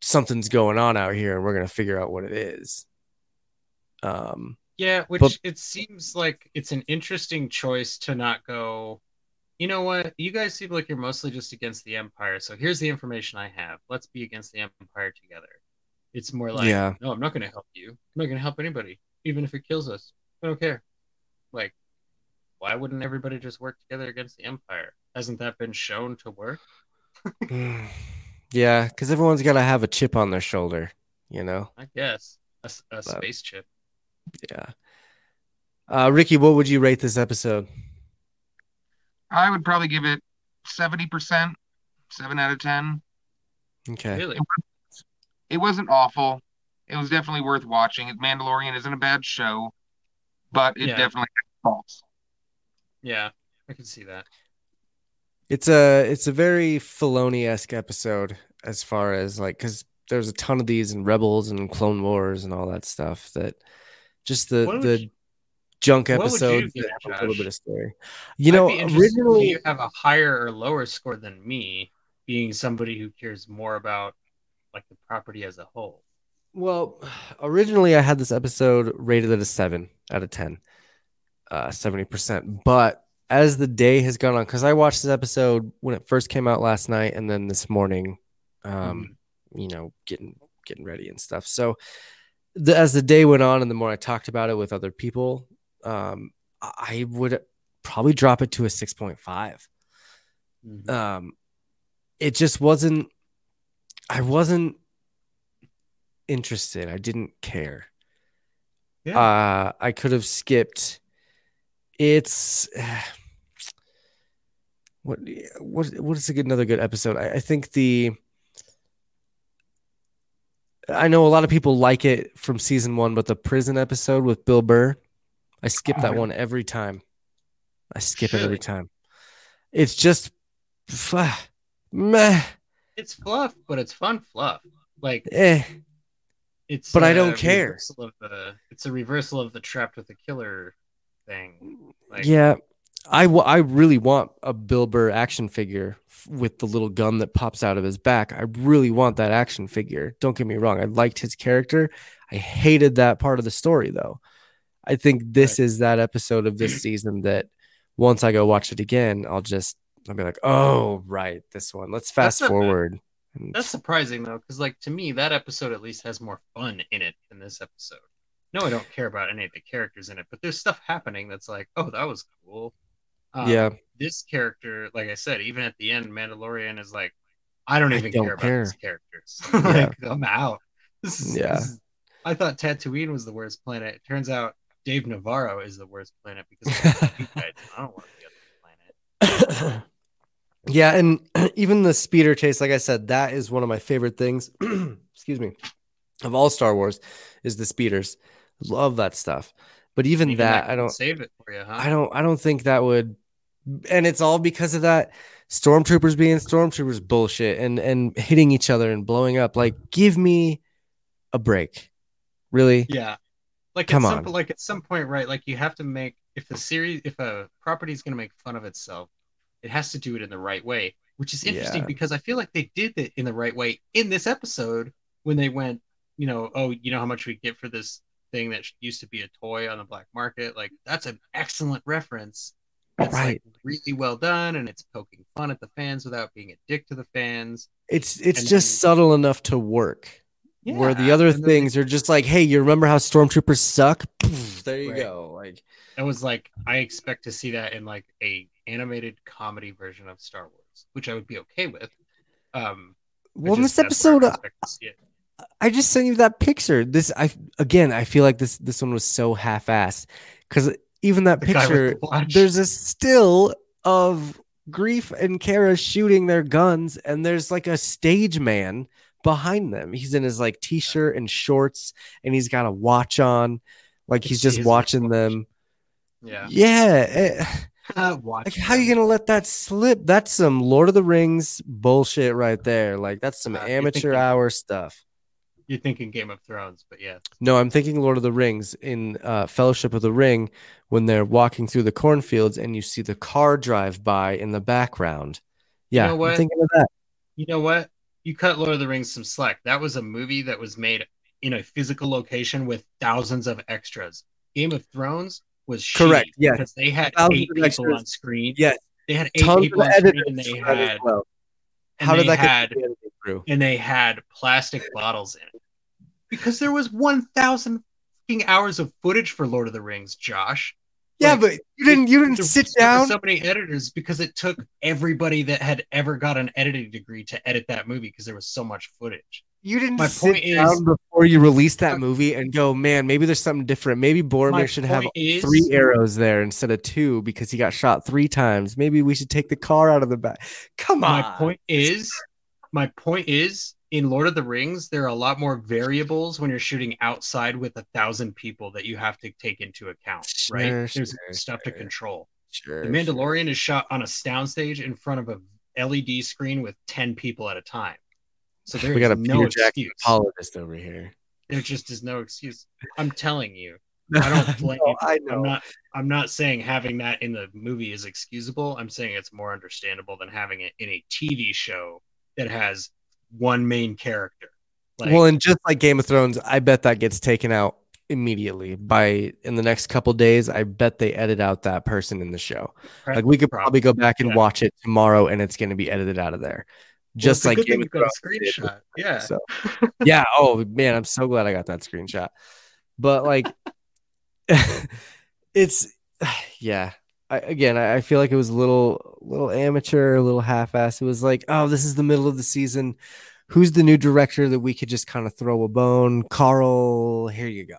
something's going on out here, and we're gonna figure out what it is. Um, Yeah, which But- it seems like it's an interesting choice to not go, you know what? You guys seem like you're mostly just against the Empire, so here's the information I have. Let's be against the Empire together. It's more like, Yeah. no, I'm not going to help you. I'm not going to help anybody, even if it kills us. I don't care. Like, why wouldn't everybody just work together against the Empire? Hasn't that been shown to work? yeah, because everyone's got to have a chip on their shoulder, you know. I guess. A, s- a space chip. Yeah. Uh, Ricky, what would you rate this episode? I would probably give it seventy percent, seven out of ten. Okay. Really? It wasn't awful. It was definitely worth watching. Mandalorian isn't a bad show, but it Yeah. definitely has faults. Yeah, I can see that. It's a it's a very Filoni esque episode as far as like because there's a ton of these in Rebels and Clone Wars and all that stuff that just the What the you- junk what would you episodes that have a little bit of story. You I'd know, be interested if originally you have a higher or lower score than me, being somebody who cares more about like the property as a whole. Well, originally I had this episode rated at a seven out of ten, uh, seventy percent. But as the day has gone on, because I watched this episode when it first came out last night, and then this morning, um, you know, getting getting ready and stuff. So, the, as the day went on, and the more I talked about it with other people, um, I would probably drop it to a six point five Mhm. um it just wasn't i wasn't interested i didn't care Yeah. uh i could have skipped it's what what what is a good another good episode i, I think the i know a lot of people like it from season one but the prison episode with bill burr i skip Oh, that one every time i skip it every time it's just meh It's fluff, but it's fun fluff. Like eh. it's But I don't care. The, it's a reversal of the trapped with the killer thing. Like, yeah, I I really want a Bill Burr action figure f- with the little gun that pops out of his back. I really want that action figure. Don't get me wrong. I liked his character. I hated that part of the story though. I think this is that episode of this season that once I go watch it again, I'll just I'll be like, oh right, this one. Let's fast bad. forward. That's surprising though, because like to me, that episode at least has more fun in it than this episode. No, I don't care about any of the characters in it, but there's stuff happening that's like, oh, that was cool. Um, yeah, This character, like I said, even at the end, Mandalorian is like, I don't I even don't care, care. about these characters. like, I'm out. This is, Yeah. this is- I thought Tatooine was the worst planet. It turns out Dave Navarro is the worst planet because of the speed guides. I don't want to be on the planet. yeah, and even the speeder chase, like I said, that is one of my favorite things. excuse me, of all Star Wars, is the speeders. Love that stuff. But even, Even that, I don't, save it for you, huh? I don't, I don't think that would. And it's all because of that stormtroopers being stormtroopers bullshit and and hitting each other and blowing up. Like, give me a break, really. Yeah. Like Come at some on. like at some point, right? Like you have to make if the series if a property is gonna make fun of itself, it has to do it in the right way. Which is interesting Yeah. because I feel like they did it in the right way in this episode when they went, you know, oh, you know how much we get for this thing that used to be a toy on the black market. Like that's an excellent reference. It's Right. like really well done, and it's poking fun at the fans without being a dick to the fans. It's it's And just then- subtle enough to work. where the other then they- things are just like, hey, you remember how stormtroopers suck? There you Right. go. Like That was like I expect to see that in like a animated comedy version of Star Wars, which I would be okay with. Um, well, in this where I episode, would uh, expect to see it. I just sent you that picture. This I again, I feel like this this one was so half-assed because even that The picture, the there's a still of Greef and Cara shooting their guns, and there's like a stage man behind them. He's in his like t-shirt and shorts, and he's got a watch on, like he's just watching them. yeah. Yeah. Watch Like, how you gonna let that slip? That's some Lord of the Rings bullshit right there. Like, that's some Uh, amateur hour stuff. You're thinking Game of Thrones, but yeah, No, I'm thinking Lord of the Rings in uh, Fellowship of the Ring when they're walking through the cornfields and you see the car drive by in the background. Yeah, you know I'm what? thinking of that. you know what? You cut Lord of the Rings some slack. That was a movie that was made in a physical location with thousands of extras. Game of Thrones was Correct, yes. because they had Thousands eight people extras. on screen. Yes, They had eight tons people on screen, and they for that as had well. How did that get the editing crew? and they had plastic bottles in it because there was one thousand hours of footage for Lord of the Rings. Josh, Yeah, like, but you didn't. You didn't There sit was down. So many editors because it took everybody that had ever got an editing degree to edit that movie because there was so much footage. You didn't My sit point is- down before you released that uh, movie and go, man, maybe there's something different. Maybe My Boromir should have is- three arrows there instead of two because he got shot three times. Maybe we should take the car out of the back. Come on. My point is, my point is, in Lord of the Rings, there are a lot more variables when you're shooting outside with a thousand people that you have to take into account, Sure, right? There's sure, stuff to control. Sure, The Mandalorian is shot on a soundstage in front of a LED screen with ten people at a time. So sure. there's we got a no Peter Jackson excuse. apologist over here. There just is no excuse. I'm telling you. I don't blame No, I know. I'm not I'm not saying having that in the movie is excusable. I'm saying it's more understandable than having it in a TV show that has one main character. Like, well, and just like Game of Thrones, I bet that gets taken out immediately by in the next couple days. I bet they edit out that person in the show. Right. Like we could Prob- probably go back and yeah. watch it tomorrow, and it's going to be edited out of there. Just a like Game of you've got a Thrones screenshot. Yeah. So yeah. Oh man, I'm so glad I got that screenshot. But like, it's yeah. I, again, I feel like it was a little, little amateur, a little half-assed. It was like, oh, this is the middle of the season. Who's the new director that we could just kind of throw a bone? Carl, here you go.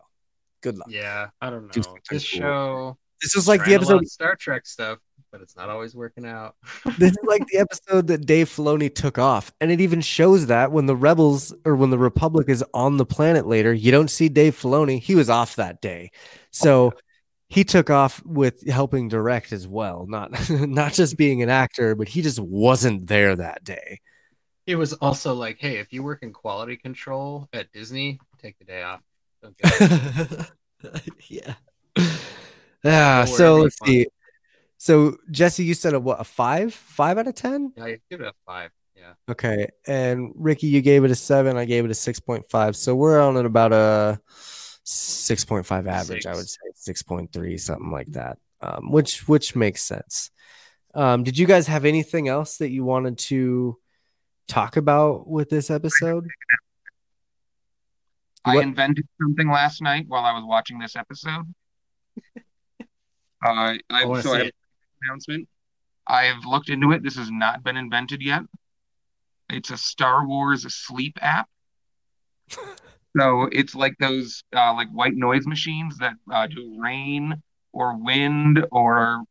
Good luck. Yeah, I don't know. something This cool. show This was like the trying a lot episode. of Star Trek stuff, but it's not always working out. This is like the episode that Dave Filoni took off, and it even shows that when the rebels or when the Republic is on the planet later, you don't see Dave Filoni. He was off that day, so oh, he took off with helping direct as well. Not not just being an actor, but he just wasn't there that day. It was also like, hey, if you work in quality control at Disney, take the day off. Yeah. Yeah. So let's fun. see. So Jesse, you said a what? A five? Five out of ten? yeah, you give it a five. Yeah. Okay. And Ricky, you gave it a seven. I gave it a 6.5. So we're on at about a 6.5 average, I would say 6.3, something like that. Um, which which makes sense. Um, did you guys have anything else that you wanted to talk about with this episode? I What- invented something last night while I was watching this episode. Uh, I, wanna so I have an announcement. I've looked into it. This has not been invented yet. It's a Star Wars sleep app. so it's like those uh, like white noise machines that uh, do rain or wind or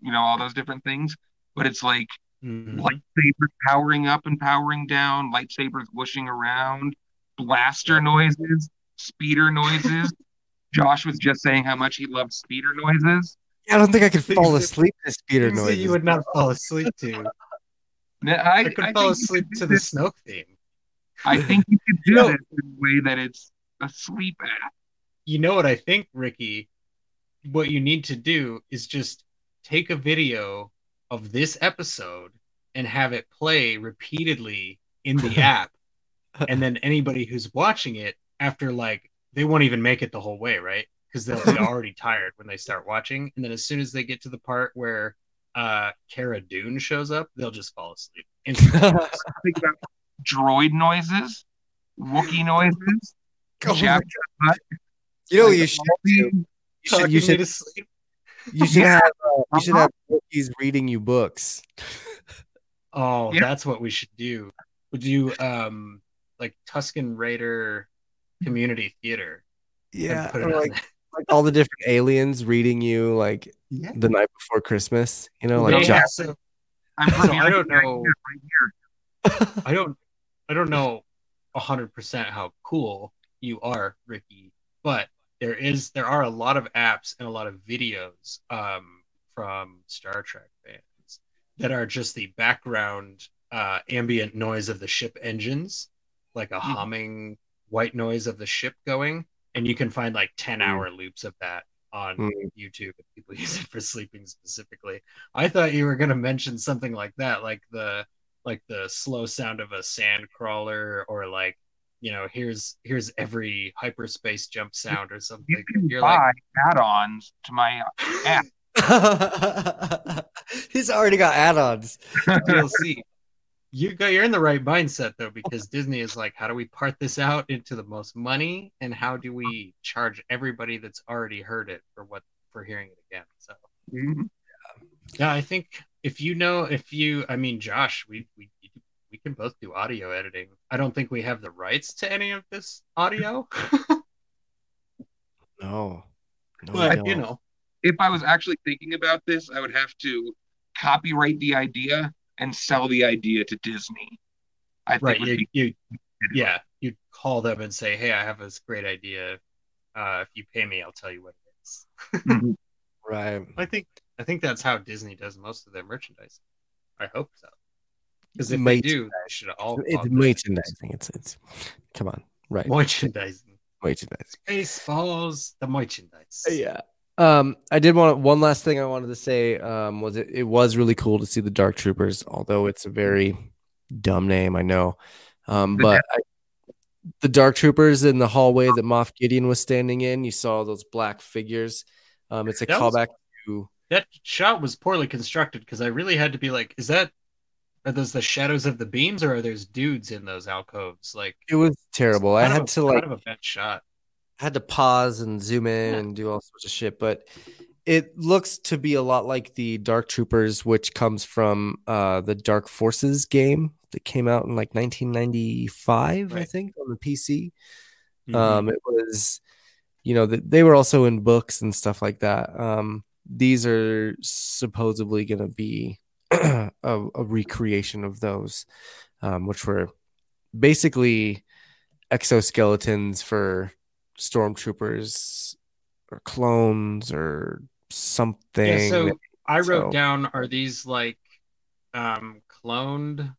you know all those different things. But it's like Mhm. lightsabers powering up and powering down, lightsabers whooshing around, blaster noises, speeder noises. Josh was just saying how much he loves speeder noises. I don't think I could fall asleep to speeder noises. you would not fall asleep to. I, I could I fall asleep to the do Snoke theme. I think you could do You know- this in a way that it's a sleep app. You know what I think, Ricky? What you need to do is just take a video of this episode and have it play repeatedly in the app. And then anybody who's watching it after like they won't even make it the whole way, right? Because they'll be already tired when they start watching, and then as soon as they get to the part where uh Cara Dune shows up, they'll just fall asleep. Think about droid noises, Wookiee noises, Oh my You know, you should, You you should, you should, sleep. you should Yeah. have, uh, you should have Wookiees reading you books. Oh, Yeah. that's what we should do. Would you um like Tusken Raider community theater? Yeah, put it like, like all the different aliens reading you like Yeah. the night before Christmas. You know, like Yeah. Jack- have I'm So I don't right know. here, right here. I don't I don't know hundred percent how cool you are, Ricky, but there is there are a lot of apps and a lot of videos um, from Star Trek fans that are just the background uh, ambient noise of the ship engines, like a Mhm. humming white noise of the ship going, and you can find like ten hour loops of that on Mm. YouTube if people use it for sleeping specifically. I thought you were gonna mention something like that, like the like the slow sound of a sand crawler or like you know here's here's every hyperspace jump sound or something You can you're buy like add-ons to my app. He's already got add-ons. DLC. You go you're in the right mindset though because Disney is like how do we part this out into the most money and how do we charge everybody that's already heard it for what for hearing it again so Mhm. yeah I think if you know if you I mean Josh we we we can both do audio editing I don't think we have the rights to any of this audio No. No, but you know If I was actually thinking about this, I would have to copyright the idea and sell the idea to Disney. I think right would you, be you yeah you call them and say hey i have this great idea uh if you pay me i'll tell you what it is. Right. i think i think that's how disney does most of their merchandise i hope so because if they do they should all It's merchandising. It's it's come on. Right. merchandising Merchandising. Spaceballs, the merchandise Yeah. Um, I did want one last thing I wanted to say. Um, was it? It was really cool to see the Dark Troopers, although it's a very dumb name, I know. Um, but I, the Dark Troopers in the hallway that Moff Gideon was standing in, you saw those black figures. Um, it's a That was- callback to that shot was poorly constructed because i really had to be like is that are those the shadows of the beams or are those dudes in those alcoves like it was terrible. I had a- to like kind of a bad shot I had to pause and zoom in Yeah. and do all sorts of shit but it looks to be a lot like the dark troopers which comes from uh the dark forces game that came out in like 1995 i think on the pc Mhm. um it was you know th- they were also in books and stuff like that um these are supposedly going to be a, a recreation of those um which were basically exoskeletons for stormtroopers or clones or something Yeah, so I wrote so- down are these like um cloned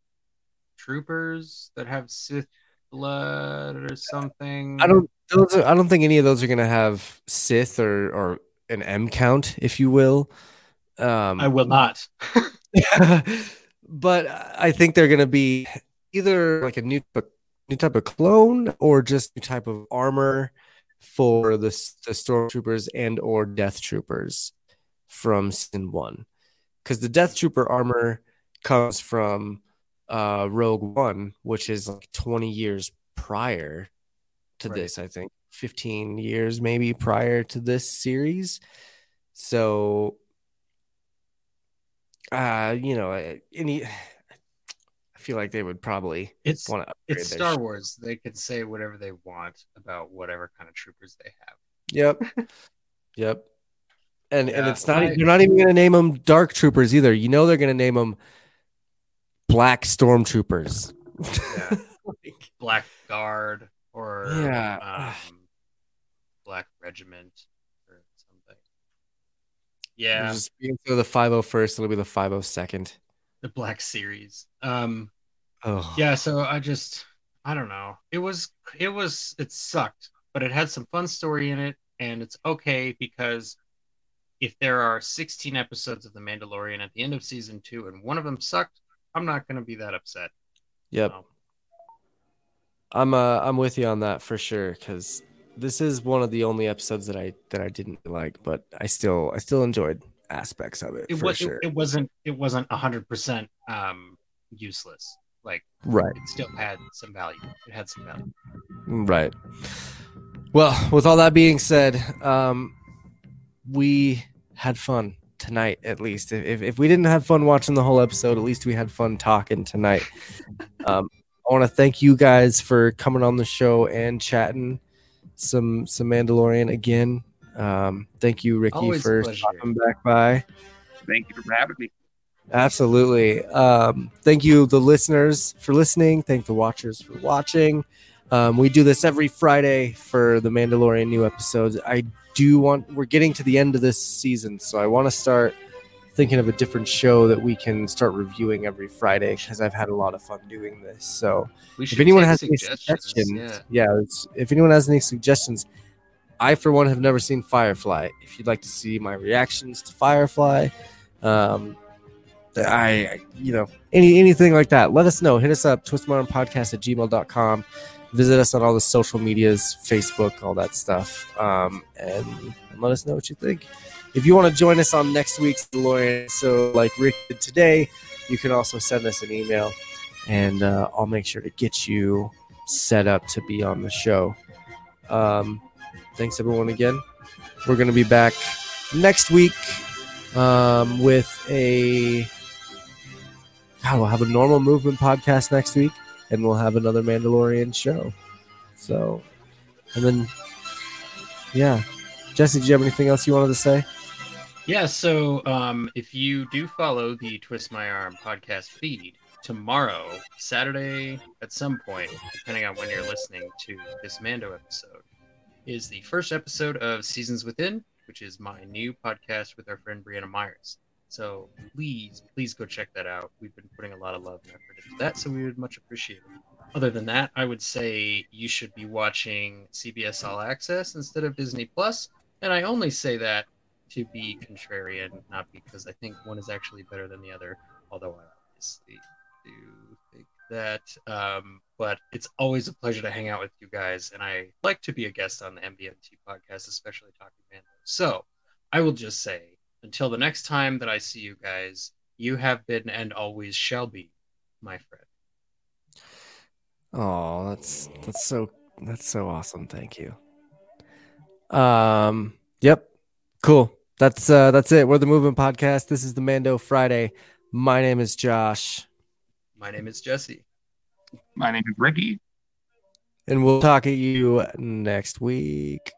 troopers that have Sith blood or something? I don't those are, I don't think any of those are gonna have Sith or or an M count, if you will. Um I will not. but I think they're gonna be either like a new new type of clone or just new type of armor for the, the stormtroopers and or death troopers from season one because the death trooper armor comes from uh rogue one which is like 20 years prior to Right. this i think 15 years maybe prior to this series so uh you know any i feel like they would probably It's want to it's Star Wars. They can say whatever they want about whatever kind of troopers they have. Yep. yep. And and it's not I- they're not even going to name them dark troopers either. You know they're going to name them black stormtroopers. Yeah. Black Guard or Yeah. um, Regiment or something. Yeah, Just being so the 501st, it'll be the 502nd. the Black Series. Um, Oh. yeah so i just i don't know it was it was it sucked but it had some fun story in it and it's okay because if there are 16 episodes of the mandalorian at the end of season two and one of them sucked i'm not going to be that upset Yep. Um, I'm uh I'm with you on that for sure cuz this is one of the only episodes that I that I didn't like, but I still I still enjoyed aspects of it, It for was sure. it, it wasn't it wasn't hundred percent um useless. Like right. it still had some value. It had some value. Right. Well, with all that being said, um, we had fun tonight, at least. If, if, if we didn't have fun watching the whole episode, at least we had fun talking tonight. Um, I want to thank you guys for coming on the show and chatting some some Mandalorian again. Um, thank you, Ricky, Always for pleasure. stopping back by. Thank you for having me. Absolutely. Um, thank you, the listeners, for listening. Thank the watchers for watching. Um, we do this every Friday for the Mandalorian new episodes. I do want, we're getting to the end of this season, so I want to start thinking of a different show that we can start reviewing every Friday because I've had a lot of fun doing this. So if anyone has any suggestions, suggestions, yeah. yeah, it's, if anyone has any suggestions, I for one have never seen Firefly. If you'd like to see my reactions to Firefly, um, I you know any anything like that, let us know. Hit us up, twistmodernpodcast at gmail.com. Visit us on all the social medias, Facebook, all that stuff, um, and, and let us know what you think. If you want to join us on next week's DeLorean, so like Rick did today, you can also send us an email, and uh, I'll make sure to get you set up to be on the show. Um, thanks everyone again. We're gonna be back next week um, with a. God, we'll have a normal movement podcast next week, and we'll have another Mandalorian show. So, and then, yeah, Jesse, do you have anything else you wanted to say? Yeah, so um, if you do follow the Twist My Arm podcast feed, tomorrow, Saturday at some point, depending on when you're listening to this Mando episode, is the first episode of Seasons Within, which is my new podcast with our friend Brianna Myers. So please, please go check that out. We've been putting a lot of love and effort into that, so we would much appreciate it. Other than that, I would say you should be watching CBS All Access instead of Disney Plus, and I only say that to be contrarian, not because I think one is actually better than the other, although I obviously do think that. Um, but it's always a pleasure to hang out with you guys, and I like to be a guest on the MBMT podcast, especially talking Mando. So I will just say, until the next time that I see you guys, you have been and always shall be my friend. Oh, that's that's so that's so awesome. Thank you. Um. Yep. Cool. That's uh. That's it. We're the Movement Podcast. This is the Mando Friday. My name is Josh, My name is Jesse. My name is Ricky. and we'll talk at you next week.